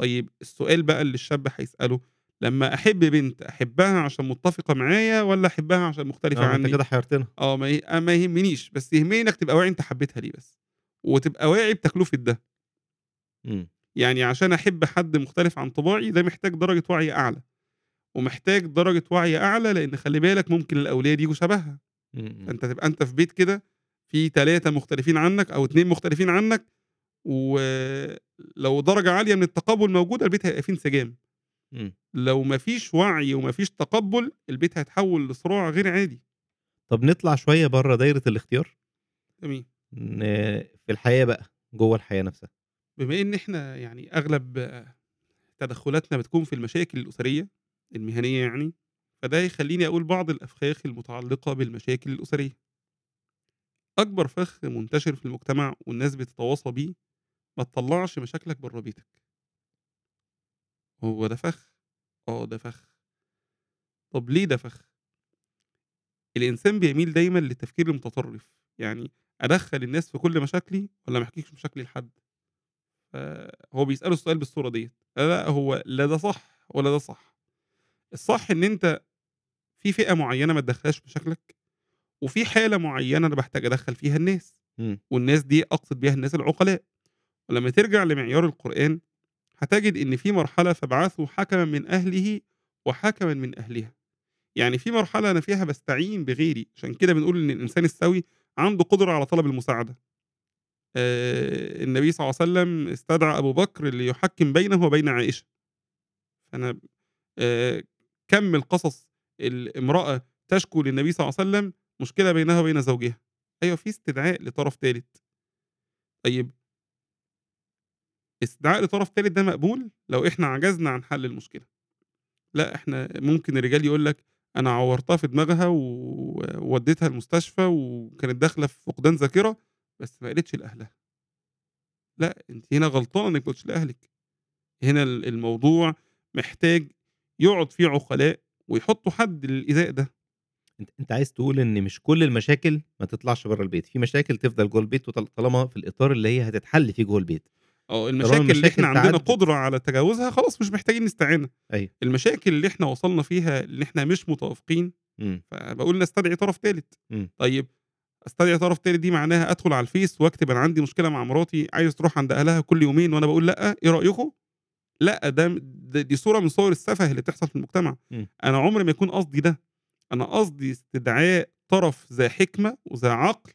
طيب السؤال بقى اللي الشاب هيسأله، لمّا أحب بنت أحبها عشان متفقة معايا والّا أحبها عشان مختلفة آه، عني؟ كده حيرتنا. آه، ما ي ما يهمنيش، بس يهمني إنك تبقى واعي أنت حبيتها ليه بس، وتبقى واعي بتكلفة ده. إمم. يعني عشان أحب حد مختلف عن طباعي ده محتاج درجة وعي أعلى، ومحتاج درجة وعي أعلى لإن خلّي بالك ممكن الأولاد ييجوا شبهها. فأنت تبقى أنت في بيت كده في 3 مختلفين عنك أو 2 مختلفين عنك، ولو درجة عالية من التقبُّل موجودة البيت هيبقى فيه انسجام. إمم. لو ما فيش وعي وما فيش تقبُّل البيت هيتحوّل لصراع غير عادي. طب نطلع شوية برّه دايرة الاختيار؟ جميل. في الحياة بقى، جوّه الحياة نفسها. بما إن إحنا يعني أغلب تدخُّلاتنا بتكون في المشاكل الأسرية، المهنية يعني، فده يخلّيني أقول بعض الأفخاخ المتعلقة بالمشاكل الأسرية. أكبر فخ منتشر في المجتمع والناس بتتواصى بيه، ما تطلّعش مشاكلك برّه بيتك. هو ده فخ؟ آه، ده فخ. طب ليه ده فخ؟ الإنسان بيميل دايمًا للتفكير المتطرف، يعني أدخّل الناس في كل مشاكلي والّا ما أحكيش مشاكلي لحد؟ فهو بيسأله السؤال بالصورة ديّة. لأ، هو لا ده صح ولا ده صح. الصح إن أنت في فئة معيّنة ما تدخّلهاش مشاكلك، وفي حالة معيّنة أنا باحتاج أدخّل فيها الناس، إمم. والناس دي أقصد بيها الناس العقلاء. ولمّا ترجع لمعيار القرآن، هتجد إن في مرحلة فابعثوا حكمًا من أهله وحكمًا من أهلها. يعني في مرحلة أنا فيها باستعين بغيري، عشان كده بنقول إن الإنسان السوي عنده قدرة على طلب المساعدة. آآ النبي صلى الله عليه وسلم استدعى أبو بكر ليحكِّم بينه وبين عائشة. فأنا آآ كم القصص الامرأة تشكو للنبي صلى الله عليه وسلم مشكلة بينها وبين زوجها. أيوه، في استدعاء لطرف تالت. طيب استدعاء لطرف تالت ده مقبول لو إحنا عجزنا عن حل المشكلة. لأ، إحنا ممكن الرجال يقول لك أنا عوّرتها في دماغها ووديتها المستشفى وكانت داخلة في فقدان ذاكرة، بس ما قالتش لأهلها. لأ، أنتِ هنا غلطانة إنِّك ما قلتيش لأهلِك. هنا ال الموضوع محتاج يقعد فيه عقلاء ويحطّوا حد للإيذاء ده. أنت أنت عايز تقول إن مش كل المشاكل ما تطلعش برّه البيت، في مشاكل تفضل جوّه البيت طالما في الإطار اللي هي هتتحل فيه جوّه البيت. طالما المشاكل اللي إحنا عندنا قدرة على تجاوزها خلاص مش محتاجين نستعانة. أيوه. المشاكل اللي إحنا وصلنا فيها إن إحنا مش متوافقين، إمم. فباقول نستدعي طرف تالت. إمم. طيب أستدعي طرف تالت دي معناها أدخل على الفيس وأكتب أنا عندي مشكلة مع مراتي عايز تروح عند أهلها كل يومين وأنا باقول لأ، إيه رأيكم؟ لأ، ده دي صورة من صور السفه اللي بتحصل في المجتمع. إمم. أنا عمري ما يكون قصدي ده، أنا قصدي استدعاء طرف ذا حكمة وذا عقل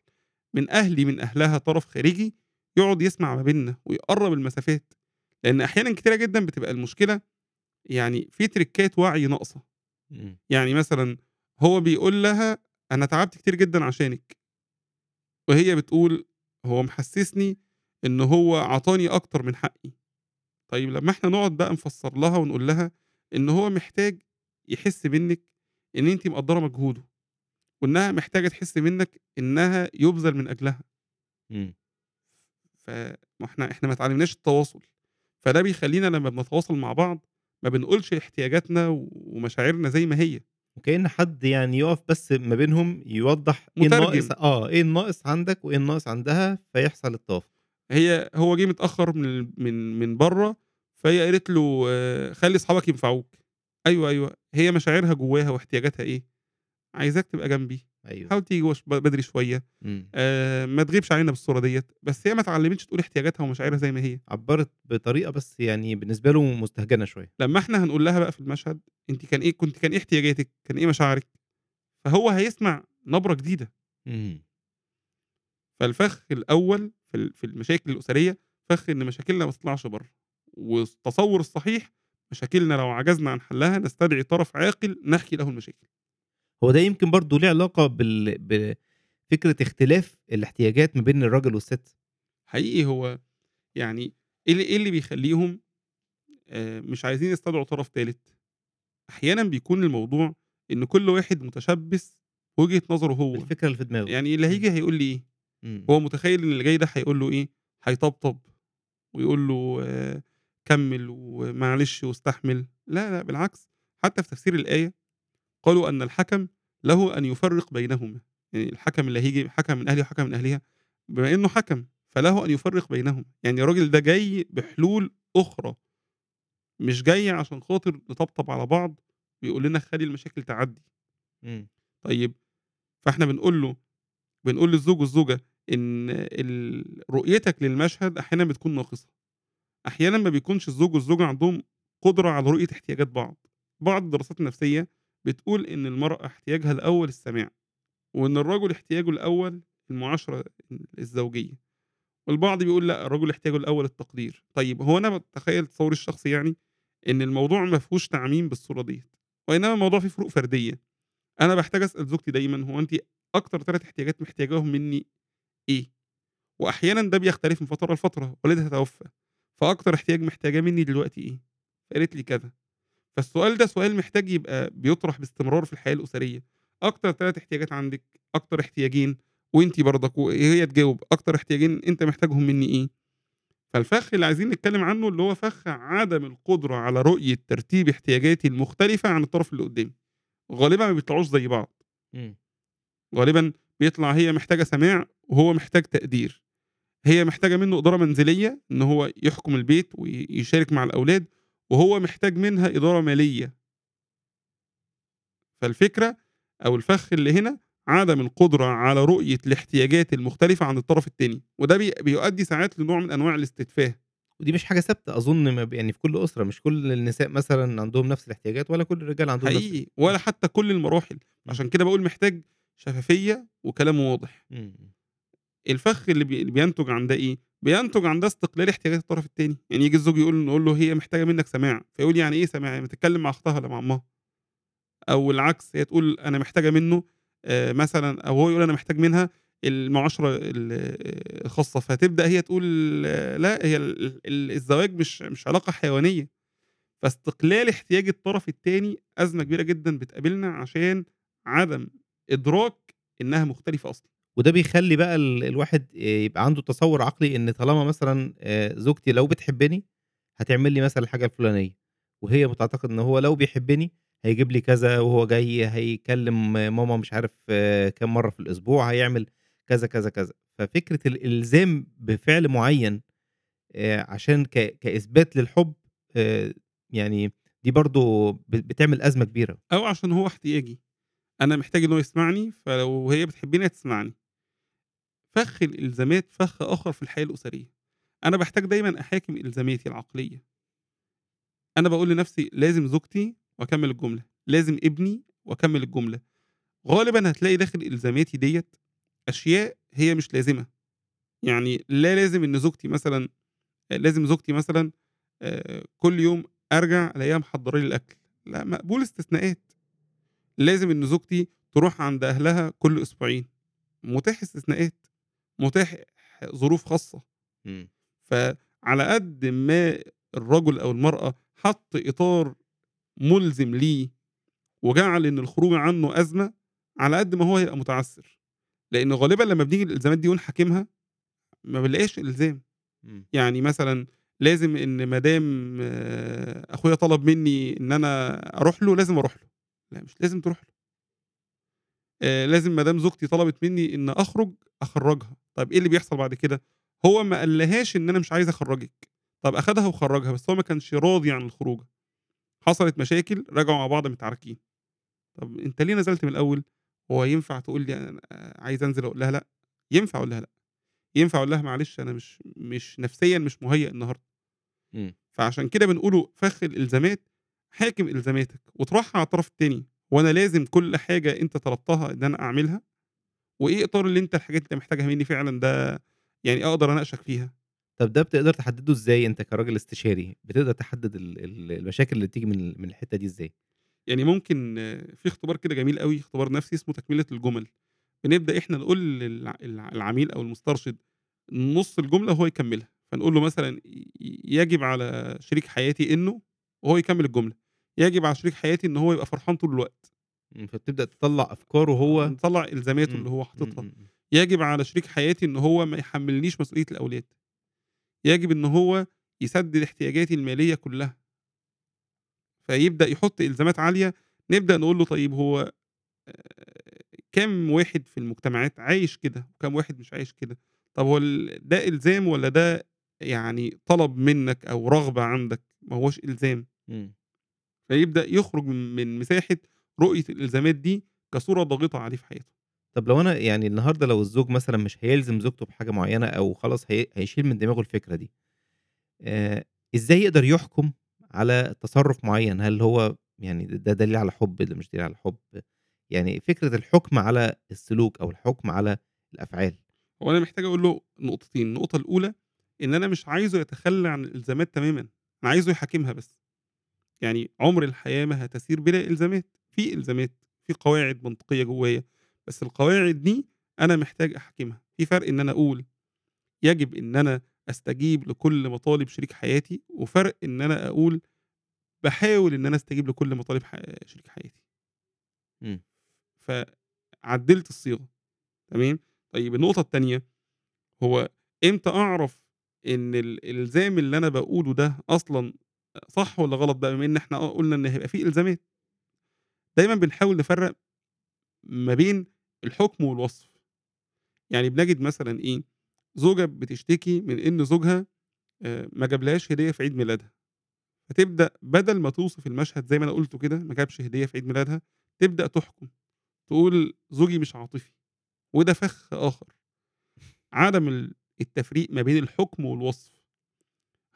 من أهلي من أهلها طرف خارجي يقعد يسمع ما بيننا ويقرّب المسافات، لإن أحيانًا كتيرة جدًا بتبقى المشكلة يعني في تريكات وعي ناقصة. إمم. يعني مثلًا هو بيقول لها أنا تعبت كتير جدًا عشانِك. وهي بتقول هو محسسني إن هو عطاني أكتر من حقي. طيب لمّا إحنا نقعد بقى نفسّر لها ونقول لها إن هو محتاج يحس منِّك إن أنتِ مقدّرة مجهوده، وإنها محتاجة تحس منّك إنها يُبذل من. ف ما إحنا إحنا ما اتعلمناش التواصل، فده بيخلّينا لمّا بنتواصل مع بعض ما بنقولش احتياجاتنا ومشاعرنا زي ما هي. وكأن حد يعني يقف بس ما بينهم يوضّح إيه الناقص. آه، إيه الناقص عندك وإيه الناقص عندها، فيحصل التوافق. هي هو جِه متأخّر من من من برّه، فهي قالت له خلّي أصحابك ينفعوك. أيوه، أيوه، هي مشاعرها جواها واحتياجاتها إيه؟ عايزاك تبقى جنبي، أيوه. حاول تيجي وش بدري شوية، إمم. آآ ما تغيبش علينا بالصورة ديّة، بس هي ما اتعلمتش تقول احتياجاتها ومشاعرها زي ما هي. عبّرت بطريقة بس يعني بالنسبة له مستهجنة شوية. لمّا إحنا هنقول لها بقى في المشهد أنتِ كان إيه كنتِ كان إيه احتياجاتِك، كان إيه مشاعرِك، فهو هيسمع نبرة جديدة. إمم. فالفخ الأول في ال في المشاكل الأسرية، فخ إن مشاكلنا ما تطلعش برّه، والتصوُّر الصحيح مشاكلنا لو عجزنا عن حلّها نستدعي طرف عاقل نحكي له المشاكل. هو ده يمكن برضه ليه علاقة بال بفكرة اختلاف الاحتياجات ما بين الراجل والست. حقيقي هو يعني إيه اللي إيه اللي بيخلّيهم آآ مش عايزين يستدعوا طرف تالت؟ أحيانًا بيكون الموضوع إن كل واحد متشبِّث بوجهة نظره هو. بالفكرة اللي في دماغه. يعني اللي إمم. هييجي هيقول لي؟ إمم. هو متخيّل إن اللي جاي ده هيقول له إيه، هيطبطب ويقول له كمّل ومعلش واستحمل، لا، لأ بالعكس، حتى في تفسير الآية قالوا أن الحَكَم له أن يفرّق بينهما، يعني الحَكَم اللي هييجي حَكَم من أهلي وحَكَم من أهلها، بما إنه حَكَم فله أن يفرّق بينهم، يعني الراجل ده جاي بحلول أخرى. مش جاي عشان خاطر نطبطب على بعض ويقول لنا خلّي المشاكل تعدّي. إمم. طيب فإحنا بنقول له بنقول للزوج والزوجة إن ال رؤيتك للمشهد أحيانًا بتكون ناقصة. أحيانًا ما بيكونش الزوج والزوجة عندهم قدرة على رؤية احتياجات بعض. بعض الدراسات النفسية بتقول إن المرأة احتياجها الأول السماع، وإن الرجل احتياجه الأول المعاشرة الزوجية، والبعض بيقول لأ، الرجل احتياجه الأول التقدير. طيب هو أنا باتخيّل تصوُّري الشخصي يعني إن الموضوع ما فيهوش تعميم بالصورة ديّة، وإنما الموضوع فيه فروق فردية. أنا باحتاج أسأل زوجتي دايمًا هو أنتِ أكتر 3 احتياجات محتاجاهم منّي إيه؟ وأحيانًا ده بيختلف من فترة لفترة، والدها توفّى، فأكتر احتياج محتاجاه منّي دلوقتي إيه؟ فقالت لي كذا. فالسؤال ده سؤال محتاج يبقى بيُطرح باستمرار في الحياة الأسرية. أكتر 3 احتياجات عندِك، أكتر احتياجين وأنتِ برضك وهي تجاوب أكتر احتياجين أنت محتاجهم منّي إيه؟ فالفخ اللي عايزين نتكلّم عنه اللي هو فخ عدم القدرة على رؤية ترتيب احتياجاتي المختلفة عن الطرف اللي قدّامي. غالبًا ما بيطلعوش زي بعض. إمم. غالبًا بيطلع هي محتاجة سماع وهو محتاج تقدير. هي محتاجة منّه إدارة منزلية، إن هو يحكم البيت ويشارك مع الأولاد، وهو محتاج منها إدارة مالية. فالفكرة أو الفخ اللي هنا عدم القدرة على رؤية الاحتياجات المختلفة عن الطرف التاني، وده بي بيؤدي ساعات لنوع من أنواع الاستتفاه. ودي مش أظن ما ب يعني في كل أسرة، مش كل النساء مثلًا عندهم نفس الاحتياجات ولا كل الرجال عندهم نفس حقيقي، ولا حتى كل المراحل،. عشان كده باقول محتاج شفافية وكلام واضح. إمم. الفخ اللي بي اللي بينتج عن ده إيه؟ بينتج عن ده استقلال احتياجات الطرف التاني، يعني ييجي الزوج يقول نقول له هي محتاجة منّك سماع، فيقول يعني إيه سماع؟ يعني ما تتكلّم مع أختها والّا مع أمها. أو العكس، هي تقول أنا محتاجة منّه آآ مثلًا أو هو يقول أنا محتاج منها المعاشرة ال الخاصة، فتبدأ هي تقول لأ، هي ال ال الزواج مش مش علاقة حيوانية. فاستقلال احتياج الطرف التاني أزمة كبيرة جدًا بتقابلنا عشان عدم إدراك إنها مختلفة أصلًا. وده بيخلّي بقى ال الواحد يبقى عنده تصوُّر عقلي إن طالما مثلًا زوجتي لو بتحبّني هتعمل لي مثلًا الحاجة الفلانية، وهي بتعتقد إن هو لو بيحبّني هيجيب لي كذا وهو جاي هيكلّم ماما مش عارف كام مرّة في الأسبوع، هيعمل كذا، كذا، كذا. ففكرة الإلزام بفعل معيّن عشان كإثبات للحُب يعني دي برضه ب بتعمل أزمة كبيرة. أو عشان هو احتياجي. أنا محتاج إن هو يسمعني، فلو هي بتحبّني هتسمعني. فخ الإلزامات فخ آخر في الحياة الأسرية. أنا باحتاج دايمًا أحاكم إلزاماتي العقلية. أنا باقول لنفسي لازم زوجتي وأكمّل الجملة، لازم ابني وأكمّل الجملة. غالبًا هتلاقي داخل إلزاماتي ديّة أشياء هي مش لازمة. يعني لا لازم إن زوجتي مثلًا لازم زوجتي مثلًا آآ كل يوم أرجع ألاقيها محضّرة لي الأكل، لأ مقبول استثناءات. لازم إن زوجتي تروح عند أهلها كل أسبوعين، متاح استثناءات، متاح ظروف خاصة. إمم. فعلى قد ما الرجل أو المرأة حَط إطار مُلزم ليه وجعل إن الخروج عنّه أزمة، على قد ما هو هيبقى متعثّر. لإن غالبًا لمّا بنيجي الإلزامات دي ونحاكمها، ما بنلاقيهاش إلزام. إمم. يعني مثلًا لازم إن ما دام أخويا طلب منّي إن أنا أروح له، لازم أروح له. لأ مش لازم تروح له. آآ لازم ما دام زوجتي طلبت منّي إن أخرج، أخرّجها. طيب إيه اللي بيحصل بعد كده؟ هو ما قالّهاش إن أنا مش عايز أخرّجِك، طب أخدها وخرّجها، بس هو ما كانش راضي عن الخروجة. حصلت مشاكل، رجعوا مع بعض متعاركين. طب أنت ليه نزلت من الأول؟ هو ينفع تقول لي أنا عايز أنزل أقول لها لأ؟ ينفع أقول لها لأ. ينفع أقول لها معلش أنا مش مش نفسيًا مش مُهيأ النهارده. إمم. فعشان كده بنقوله فخ الإلزامات، حاكم إلزاماتك وطرحها على الطرف التاني. هو أنا لازم كل حاجة أنت طلبتها إن أنا أعملها؟ وإيه إطار اللي أنت الحاجات اللي محتاجها منّي فعلًا ده يعني أقدر أناقشك فيها؟ طب ده بتقدر تحدّده إزاي أنت كراجل استشاري؟ بتقدر تحدّد ال ال المشاكل اللي بتيجي من من الحتّة دي إزاي؟ يعني ممكن في اختبار كده جميل أوي، اختبار نفسي اسمه تكملة الجُمل. بنبدأ إحنا نقول للع الع العميل أو المسترشد نُص الجملة وهو يكمّلها. فنقول له مثلًا ي يجب على شريك حياتي إنه وهو يكمّل الجملة. يجب على شريك حياتي إن هو يبقى فرحان طول الوقت. إمم. فبتبدأ تطلّع أفكاره آه. هو نطلّع إلزاماته إمم. اللي هو إمم، حاططها. إمم، إمم. يجب على شريك حياتي إن هو ما يحمّلنيش مسؤولية الأولاد. يجب إن هو يسدد احتياجاتي المالية كلّها. فيبدأ يحط إلزامات عالية، نبدأ نقول له طيب هو آآ كام واحد في المجتمعات عايش كده، وكام واحد مش عايش كده؟ طب هو ال ده إلزام والّا ده يعني طلب منّك أو رغبة عندك، ما هواش إلزام. إمم. فيبدأ يخرج من من مساحة رؤية الإلزامات دي كصورة ضاغطة عليه في حياته. طب لو أنا يعني النهارده لو الزوج مثلًا مش هيلزم زوجته بحاجة معيّنة أو خلاص هي هيشيل من دماغه الفكرة دي، آآ إزاي يقدر يحكم على تصرُّف معيّن؟ هل هو يعني ده دليل على حُب، ده مش دليل على حُب؟ يعني فكرة الحكم على السلوك أو الحكم على الأفعال. هو أنا محتاج أقول له نقطتين، النقطة الأولى إن أنا مش عايزه يتخلّى عن الإلزامات تمامًا، أنا عايزه يحاكمها بس. يعني عُمر الحياة ما هتسير بلا إلزامات، في إلزامات، في قواعد منطقية جوّايا، بس القواعد دي أنا محتاج أحاكمها. في فرق إن أنا أقول يجب إن أنا أستجيب لكل مطالب شريك حياتي، وفرق إن أنا أقول باحاول إن أنا أستجيب لكل مطالب شريك حياتي. إمم. فعدّلت الصيغة، تمام؟ طيب النقطة التانية، هو إمتى أعرف إن ال الإلزام اللي أنا باقوله ده أصلًا صح والّا غلط بقى بما إن إحنا آه قُلنا إن هيبقى في إلزامات؟ دايمًا بنحاول نفرّق ما بين الحكم والوصف. يعني بنجد مثلًا إيه، زوجة بتشتكي من إن زوجها آآ ما جابلهاش هدية في عيد ميلادها، فتبدأ بدل ما توصف المشهد زي ما أنا قُلته كده، ما جابش هدية في عيد ميلادها، تبدأ تحكم، تقول زوجي مش عاطفي، وده فَخ آخر. عدم ال التفريق ما بين الحكم والوصف.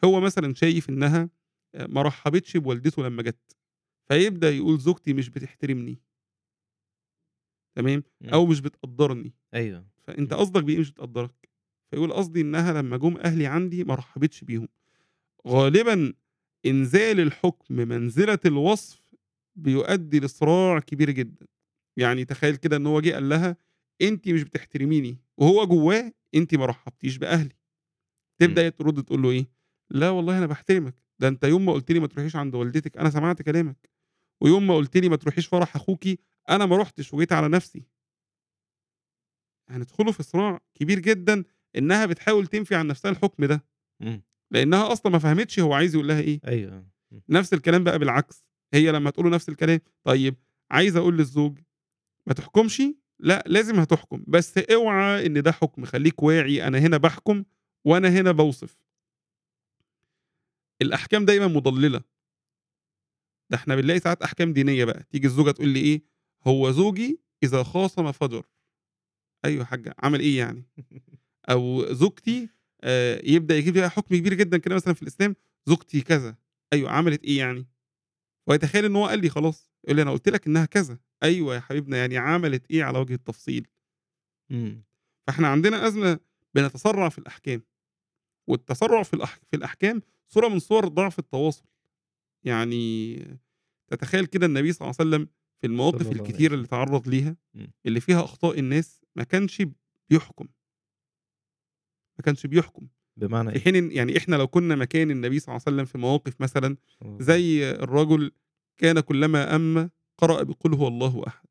هو مثلًا شايف إنها آآ ما رحّبتش بوالدته لمّا جات، فيبدأ يقول زوجتي مش بتحترمني. تمام؟ إمم. أو مش بتقدّرني. أيوه. فأنت إمم. قصدك بإيه مش بتقدّرك؟ فيقول قصدي إنها لمّا جُم أهلي عندي ما رحّبتش بيهم. غالبًا إنزال الحكم منزلة الوصف بيؤدي لصراع كبير جدًا. يعني تخيّل كده إن هو جه قال لها أنتِ مش بتحترميني، وهو جوّاه أنتِ ما رحّبتيش بأهلي. تبدأ إمم. ترُد تقول له إيه، لا والله أنا باحترمك، ده أنت يوم ما قُلت لي ما تروحيش عند والدتِك أنا سمعت كلامك، ويوم ما قُلت لي ما تروحيش فرح أخوكِ أنا ما رُحتش وجيت على نفسي. هندخلوا في صراع كبير جدًا إنها بتحاول تنفي عن نفسها الحكم ده. إمم. لإنها أصلًا ما فهمتش هو عايز يقول لها آه. إمم. نفس الكلام بقى بالعكس، هي لمّا تقول له نفس الكلام، طيب عايز أقول للزوج ما تحكمش، لأ لازم هتحكم، بس اوعى إن ده حكم، خلّيك واعي أنا هنا باحكم وأنا هنا باوصف. الأحكام دايمًا مُضلِّلة. ده إحنا بنلاقي ساعات أحكام دينية بقى، تيجي الزوجة تقول لي إيه، هو زوجي إذا خاصم فجر. أيوه يا حاج عمل إيه يعني؟ *laughs* أو زوجتي آآ يبدأ يجيب لي بقى حُكم كبير جدًا كده مثلًا في الإسلام، زوجتي كذا، أيوه عملت إيه يعني؟ ويتخيل إن هو قال لي خلاص، يقول لي: "أنا قُلت لك إنها كذا." أيوه يا حبيبنا يعني عملت إيه على وجه التفصيل؟ إمم. فإحنا عندنا أزمة بنتسرّع في الأحكام، والتسرّع في الأح في الأحكام صورة من صور ضعف التواصل، يعني تتخيل كده النبي صلى الله عليه وسلم في المواقف الكتيرة اللي. اتعرّض ليها،. اللي فيها أخطاء الناس ما كانش بيحكم. ما كانش بيحكم، بمعنى في إيه؟ حين يعني إحنا لو كنا مكان النبي صلى الله عليه وسلم في مواقف مثلًا. زي الرجل كان كلما أَمَّ قرأ بقُل هو الله أحد.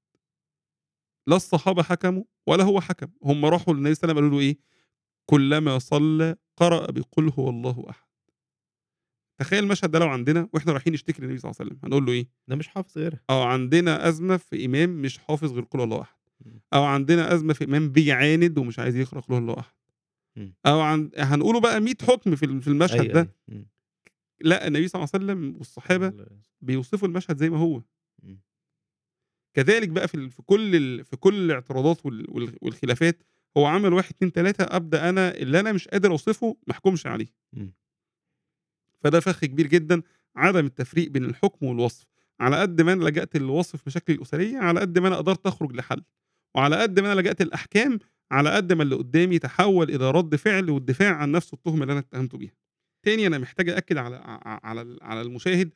لا الصحابة حكموا ولا هو حكم، هم راحوا للنبي صلى الله عليه وسلم قالوا له إيه، كلما صلّى قرأ بقُل هو الله أحد. تخيل المشهد ده لو عندنا وإحنا رايحين نشتكي للنبي صلى الله عليه وسلم، هنقول له إيه؟ ده مش حافظ غيرها. آه، عندنا أزمة في إمام مش حافظ غير قُل هو الله إمم. أو عندنا أزمة في إمام بيعاند ومش عايز يقرأ قُل الله أحد. إمم. أو عن هنقوله بقى 100 حُكم في ال في المشهد أيوه، ده. إمم. لأ، النبي صلى الله عليه وسلم والصحابة ال بيوصفوا المشهد زي ما هو. كذلك بقى في في كل ال في كل الاعتراضات وال وال والخلافات، هو عمل 1، 2، 3 أبدأ أنا اللي أنا مش قادر أوصفه ما احكمش عليه. فده فخ كبير جدًا، عدم التفريق بين الحكم والوصف، على قد ما أنا لجأت للوصف مشاكلي الأسرية، على قد ما أنا قدرت أخرج لحل، وعلى قد ما أنا لجأت للأحكام، على قد ما اللي قدامي تحوّل إلى رد فعل والدفاع عن نفسه التهمة اللي أنا اتهمته بيها. تاني أنا محتاج أأكد على على على المشاهد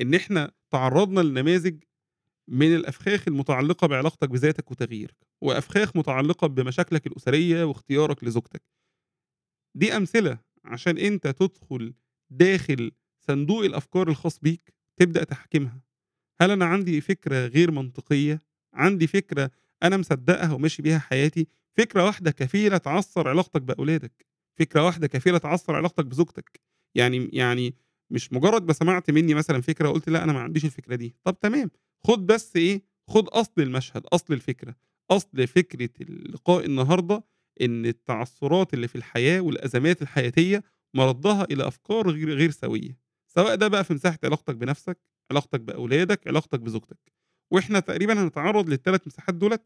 إن إحنا تعرّضنا لنماذج من الأفخاخ المتعلقة بعلاقتك بذاتك وتغييرك، وأفخاخ متعلقة بمشاكلك الأسرية واختيارك لزوجتك. دي أمثلة عشان أنت تدخل داخل صندوق الأفكار الخاص بيك، تبدأ تحكمها. هل أنا عندي فكرة غير منطقية، عندي فكرة أنا مصدقها وماشي بيها حياتي، فكرة واحدة كفيلة تعصّر علاقتك بأولادك، فكرة واحدة كفيلة تعصّر علاقتك بزوجتك. يعني يعني مش مجرد ما سمعت مني مثلًا فكرة وقُلت لأ، أنا ما عنديش الفكرة دي، طب تمام، خُد بس إيه، خُد أصل المشهد، أصل الفكرة، أصل فكرة اللقاء النهارده إن التعثُّرات اللي في الحياة والأزمات الحياتية مردّها إلى أفكار غير غير سوية، سواء ده بقى في مساحة علاقتك بنفسك، علاقتك بأولادك، علاقتك بزوجتك. وإحنا تقريبًا هنتعرّض لل3 مساحات دُولة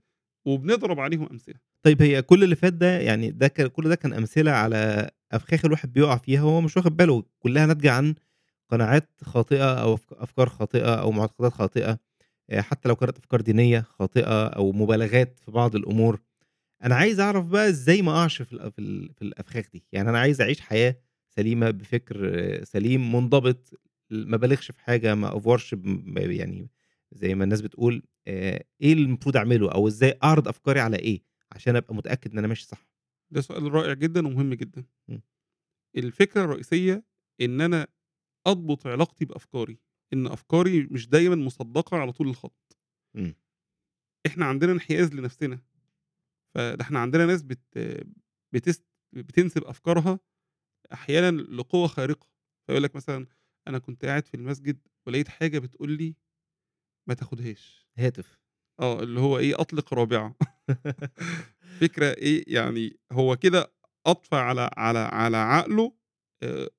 وبنضرب عليهم أمثلة. طيب هي كل اللي فات ده يعني ده ك كل ده كان أمثلة على أفخاخ الواحد بيُقع فيها وهو مش واخد باله، كلّها ناتجة عن قناعات خاطئة أو أفك أفكار خاطئة أو معتقدات خاطئة، آآ حتى لو كانت أفكار دينية خاطئة أو مبالغات في بعض الأمور. أنا عايز أعرف بقى إزاي ما أقعش في الأ في ال في الأفخاخ دي، يعني أنا عايز أعيش حياة سليمة بفكر سليم منضبط، ما أبالغش في حاجة، ما أأفورش ب يعني زي ما الناس بتقول، اللي المفروض أعمله أو إزاي أعرض أفكاري على إيه، عشان أبقى متأكد إن أنا ماشي صح؟ ده سؤال رائع جدًا ومهم جدًا. إمم. الفكرة الرئيسية إن أنا أضبط علاقتي بأفكاري، إن أفكاري مش دايمًا مُصدّقة على طول الخط. إمم. إحنا عندنا انحياز لنفسنا، فده إحنا عندنا ناس بت بتس بتنسب أفكارها أحيانًا لقوة خارقة، فيقول لك مثلًا أنا كنت قاعد في المسجد ولقيت حاجة بتقول لي ما تاخدهاش. هاتف. آه، اللي هو إيه، أطلق رابعة. *laughs* *laughs* فكرة إيه، يعني هو كده أضفى على على على عقله آآ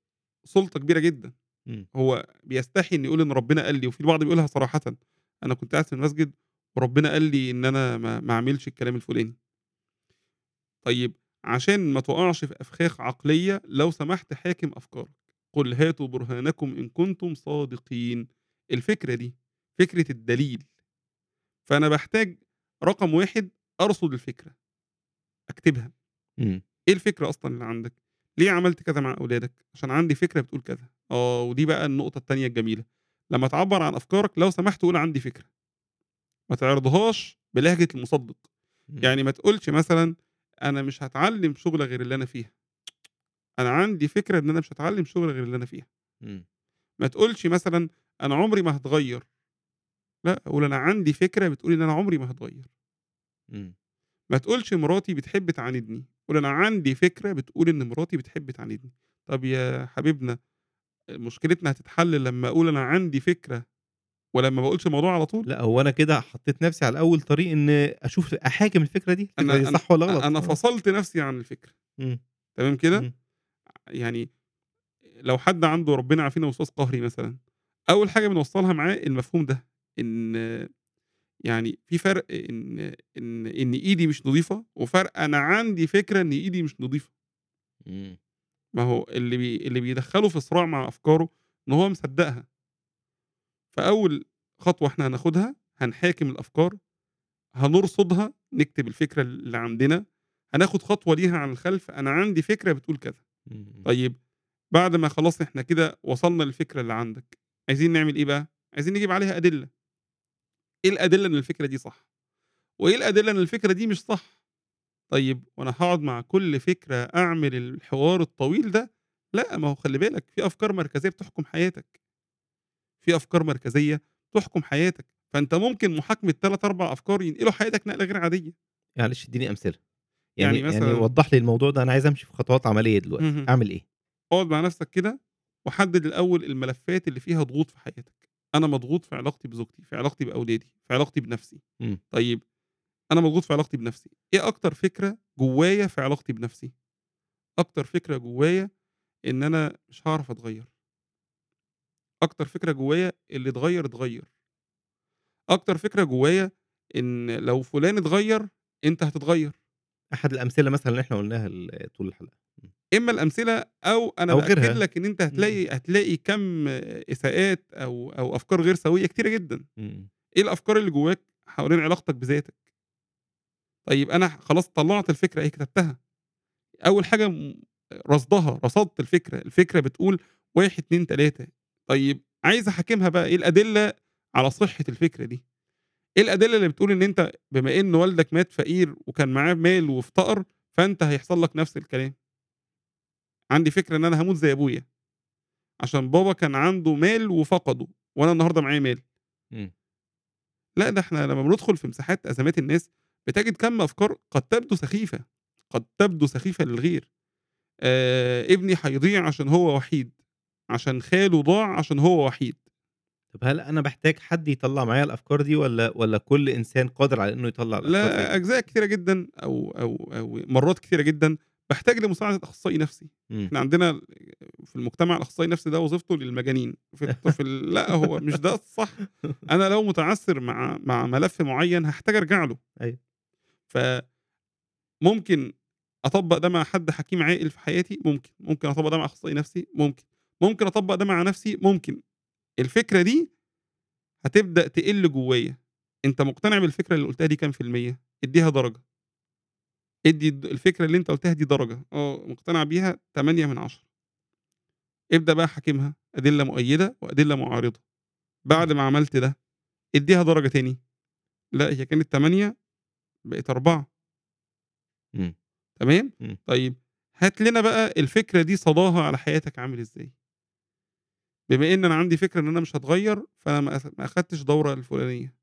سُلطة كبيرة جدًا. إمم. هو بيستحي إنه يقول إن ربنا قال لي، وفي البعض بيقولها صراحةً، أنا كنت قاعد في المسجد وربنا قال لي إن أنا ما ما أعملش الكلام الفلاني. طيب عشان ما تُقعش في أفخاخ عقلية، لو سمحت حاكم أفكارك، قُل هاتوا برهانكم إن كنتم صادقين. الفكرة دي، فكرة الدليل. فأنا باحتاج رقم 1 أرصد الفكرة. أكتبها. إمم. إيه الفكرة أصلًا اللي عندك؟ ليه عملت كذا مع أولادك؟ عشان عندي فكرة بتقول كذا. آه، ودي بقى النقطة التانية الجميلة، لمّا تعبّر عن أفكارك لو سمحت قُل عندي فكرة. ما تعرضهاش بلهجة المُصدِّق. إمم. يعني ما تقولش مثلًا أنا مش هاتعلّم شُغلة غير اللي أنا فيها. أنا عندي فكرة إن أنا مش هاتعلّم شُغلة غير اللي أنا فيها. إمم. ما تقولش مثلًا أنا عمري ما هاتغيّر. لأ، قُل أنا عندي فكرة بتقول إن أنا عمري ما هاتغيّر. إمم. ما تقولش مراتي بتحب تعاندني، قُل أنا عندي فكرة بتقول إن مراتي بتحب تعاندني. طب يا حبيبنا مشكلتنا هتتحل لمّا أقول أنا عندي فكرة ولمّا ما أقولش الموضوع على طول؟ لأ، هو أنا كده حطيت نفسي على أول طريق إن أشوف أحاكم الفكرة دي، الفكرة أنا دي أنا صح والّا غلط؟ آه. فصلت نفسي عن الفكرة. إمم. تمام كده؟ يعني لو حد عنده ربنا يعافينا وسواس قهري مثلًا، أول حاجة بنوصّلها معاه المفهوم ده، إن يعني في فرق إن إن إن إيدي مش نضيفة، وفرق أنا عندي فكرة إن إيدي مش. إمم. ما هو اللي بي اللي بيدخّله في صراع مع أفكاره إن هو مصدّقها. فأول خطوة إحنا هناخدها، هنحاكم الأفكار، هنرصدها، نكتب الفكرة اللي عندنا، هناخد خطوة ليها على الخلف، أنا عندي فكرة بتقول كذا. طيب بعد ما خلاص إحنا كده وصلنا للفكرة اللي عندك، عايزين نعمل إيه بقى؟ عايزين نجيب عليها أدلة. إيه الأدلة إن الفكرة دي صح؟ وإيه الأدلة إن الفكرة دي مش صح؟ طيب وأنا هاقعد مع كل فكرة أعمل الحوار الطويل ده؟ لأ، ما هو خلّي بالك في أفكار مركزية بتحكم حياتك. في أفكار مركزية تحكم حياتك، فأنت ممكن محاكمة 3، 4 أفكار ينقلوا حياتك نقلة غير عادية. معلش ادّيني أمثلة. يعني يعني يعني مثلًا وضّح لي الموضوع ده، أنا عايز أمشي في خطوات عملية دلوقتي، اهم. أعمل إيه؟ اقعد مع نفسك كده وحدد الأول الملفات اللي فيها ضغوط في حياتك. أنا مضغوط في علاقتي بزوجتي، في علاقتي بأولادي، في علاقتي بنفسي. إمم. طيب أنا مضغوط في علاقتي بنفسي، إيه أكتر فكرة جوايا في علاقتي بنفسي؟ أكتر فكرة جوايا إن أنا مش هاعرف أتغيّر. أكتر فكرة جوايا اللي اتغيّر، اتغيّر. أكتر فكرة جوايا إن لو فلان اتغيّر، أنت هتتغيّر. أحد الأمثلة مثلًا اللي إحنا قُلناها ال طول الحلقة. إمم. إما الأمثلة أو أنا أو بأكد غيرها. لك إن أنت إمم. هتلاقي هتلاقي كَم إساءات أو أو أفكار غير سوية كتيرة جدًا. إمم. إيه الأفكار اللي جواك حوالين علاقتك بذاتك؟ طيب أنا خلاص طلّعت الفكرة أهي كتبتها. أول حاجة م رصدها، رصدت الفكرة، الفكرة بتقول 1، 2، 3 طيب عايز أحاكمها بقى، إيه الأدلة على صحة الفكرة دي؟ إيه الأدلة اللي بتقول إن أنت بما إن والدك مات فقير وكان معاه مال وافتقر، فأنت هيحصل لك نفس الكلام؟ عندي فكرة إن أنا هاموت زي أبويا، عشان بابا كان عنده مال وفقده، وأنا النهارده معايا مال. إمم. لأ، ده إحنا لمّا بندخل في مساحات أزمات الناس، بتجد كَم أفكار قد تبدو سخيفة، قد تبدو سخيفة للغير. آآ ابني هيضيع عشان هو وحيد، عشان خاله ضاع عشان هو وحيد. طب هل أنا باحتاج حد يطلّع معايا الأفكار دي والّا والّا كل إنسان قادر على إنه يطلّع الأفكار زي لا، دي؟ أجزاء كتيرة جدًا أو أو أو مرات كتيرة جدًا باحتاج لمساعدة أخصائي نفسي. إمم. إحنا عندنا في المجتمع الأخصائي النفسي ده وظيفته للمجانين. في الط في ال لأ، هو مش ده الصح. *laughs* أنا لو متعثّر مع مع ملف معيّن هاحتاج أرجع له. أيوه. ف ممكن أطبّق ده مع حد حكيم عاقل في حياتي؟ ممكن. ممكن أطبّق ده مع أخصائي نفسي؟ ممكن. ممكن أطبّق ده مع نفسي؟ ممكن. الفكرة دي هتبدأ تقِل جوايا. أنت مقتنع بالفكرة اللي قُلتها دي كام في المِيّة؟ ادّيها درجة. ادّي الد الفكرة اللي أنت قُلتها دي درجة، آه، مقتنع بيها 8/10. ابدأ بقى حاكمها، أدلة مؤيّدة وأدلة معارضة. بعد ما عملت ده، ادّيها درجة تاني. لأ، هي كانت 8 بقت 4. إمم. تمام؟ طيب هات لنا بقى الفكرة دي صداها على حياتك عامل إزاي؟ بما إن أنا عندي فكرة إن أنا مش هاتغيّر، فأنا ما أخدتش دورة الفلانية.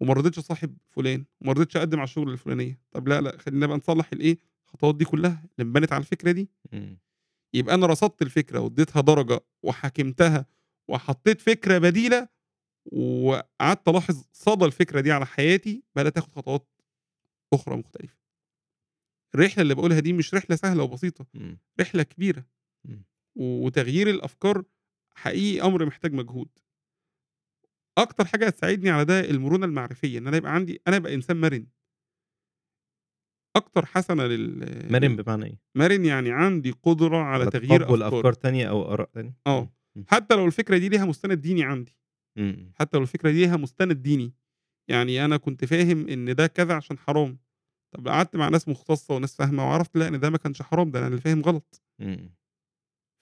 وما رضيتش أصاحب فلان، وما رضيتش أقدّم على الشغل الفلانية. طب لا، لأ، خلّينا بقى نصلّح الإيه، الخطوات دي كلّها اللي انبنت على الفكرة دي. إمم. يبقى أنا رصدت الفكرة وادّيتها درجة وحاكمتها وحطّيت فكرة بديلة، وقعدت ألاحظ صدى الفكرة دي على حياتي، بدأت آخُد خطوات أخرى مختلفة. الرحلة اللي باقولها دي مش رحلة سهلة وبسيطة، إمم. رحلة كبيرة. إمم. وتغيير الأفكار حقيقي أمر محتاج مجهود. أكتر حاجة هتساعدني على ده المرونة المعرفية، إن أنا يبقى عندي أنا أبقى إنسان مَرِن. أكتر حسنة لل مرن بمعنى إيه؟ مَرِن يعني عندي قدرة على تغيير تقبُّل أفكار. أفكار تانية أو آراء تانية؟ إمم. حتى لو الفكرة دي ليها مُستند ديني عندي. إمم. حتى لو الفكرة دي ليها مُستند ديني. يعني أنا كنت فاهم إن ده كذا عشان حرام. طب قعدت مع ناس مختصة وناس فاهمة وعرفت لأ، إن ده ما كانش حرام، ده أنا اللي فاهم غلط. إمم.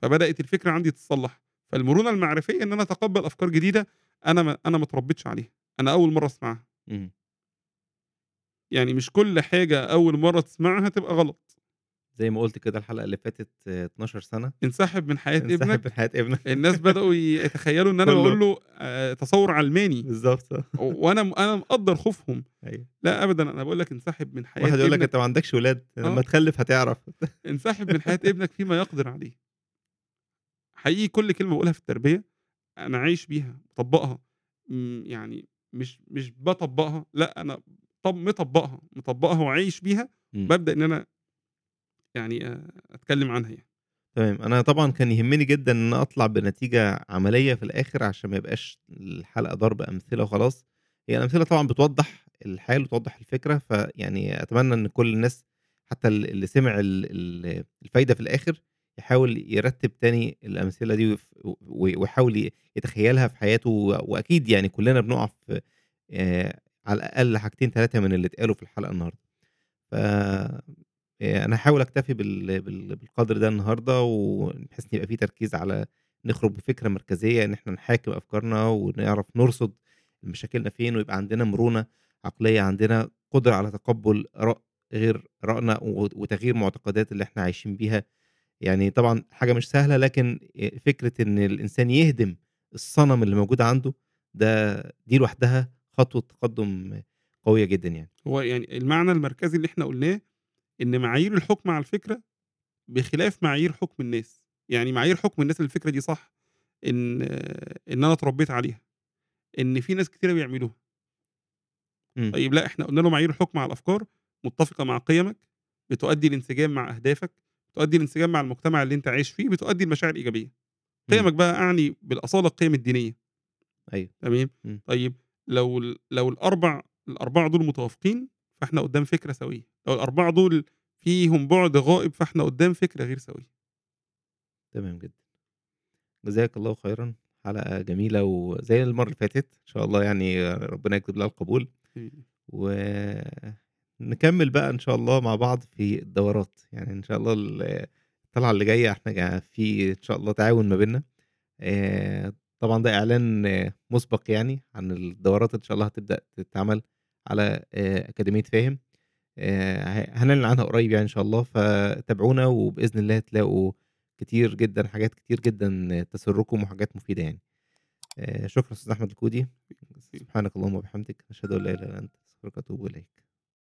فبدأت الفكرة عندي تتصلّح. فالمرونة المعرفية إن أنا أتقبّل أفكار جديدة أنا ما أنا ما اتربيتش عليها، أنا أول مرّة أسمعها. إمم. يعني مش كل حاجة أول مرّة تسمعها تبقى غلط. زي ما قُلت كده الحلقة اللي فاتت 12 سنة. انسحب من حياة انسحب ابنك. من حياة ابنك. الناس بدأوا *laughs* يتخيّلوا إن أنا كُلّه. باقول له آآ تصوُّر علماني. بالضبط آه. و وأنا م أنا مقدّر خوفهم. أيوه. لأ أبدًا، أنا باقول لك انسحب من حياة واحد يقول لك أنت ما عندكش ولاد، لمّا آه. تخلِّف هتعرف. انسحب من حياة ابنك فيما يقدر عليه. حقيقي كل كلمة باقولها في التربية أنا عايش بيها، مطبّقها. يعني مش مش باطبّقها، لأ أنا طب مطبّقها، مطبّقها وعايش بيها، إمم. بابدأ إن أنا يعني آآ أتكلّم عنها يعني. تمام. أنا طبعًا كان يهمني جدًا إن أنا أطلع بنتيجة عملية في الآخر عشان ما يبقاش الحلقة ضرب أمثلة وخلاص. هي الأمثلة طبعًا بتوضّح الحال وتوضّح الفكرة، فيعني أتمنى إن كل الناس حتى ال اللي سمع ال ال الفايدة في الآخر يحاول يرتّب تاني الأمثلة دي ويحاول يتخيّلها في حياته، و وأكيد يعني كلّنا بنُقع في آآ على الأقل حاجتين 3 من اللي اتقالوا في الحلقة النهارده. ف هاحاول أكتفي بال بال بالقدر ده النهارده، وبحيث إن يبقى في تركيز على نخرج بفكرة مركزية إن إحنا نحاكم أفكارنا، ونعرف نرصد مشاكلنا فين، ويبقى عندنا مرونة عقلية، عندنا قدرة على تقبُّل آراء غير و وتغيير معتقدات اللي إحنا عايشين بيها. يعني طبعًا حاجة مش سهلة، لكن آآ فكرة إن الإنسان يهدم الصنم اللي موجود عنده، ده دي لوحدها خطوة تقدُّم قوية جدًا يعني. هو يعني المعنى المركزي اللي إحنا قُلناه، إن معايير الحكم على الفكرة بخلاف معايير حكم الناس. يعني معايير حكم الناس إن الفكرة دي صح، إن إن أنا اتربيت عليها، إن في ناس كتيرة بيعملوها. إمم. طيب لأ، إحنا قُلنا له معايير الحكم على الأفكار متّفقة مع قِيَمك، بتؤدي لانسجام مع أهدافك، بتؤدي لانسجام مع المجتمع اللي أنت عايش فيه، بتؤدي لمشاعر إيجابية. إمم. قِيَمك بقى أعني بالأصالة القِيَم الدينية. أيوه. تمام؟ طيب لو لو الأربع الأربعة دول متوافقين، فإحنا قدّام فكرة سوية. لو الأربعة دول فيهم بُعد غائب، فإحنا قدّام فكرة غير سوية. تمام جدًا. جزاك الله خيرًا، حلقة جميلة وزي المرّة اللي فاتت، إن شاء الله يعني ربنا يكتب لها القبول. إمم. ونكمّل بقى إن شاء الله مع بعض في الدورات، يعني إن شاء الله ال الطلعة اللي جاية إحنا جا في إن شاء الله تعاون ما بيننا. آآ طبعًا ده إعلان مُسبق يعني عن الدورات إن شاء الله هتبدأ تتعمل على آآ أكاديمية فاهم. آآ ه هنعلن عنها قريب يعني إن شاء الله، فتابعونا وبإذن الله تلاقوا كتير جدًا، حاجات كتير جدًا تسركم وحاجات مفيدة يعني. آآ شكرًا أستاذ أحمد الكودي، سبحانك اللهم وبحمدك، أشهد أن لا إله إلا أنت، أستغفرك وأتوب إليك.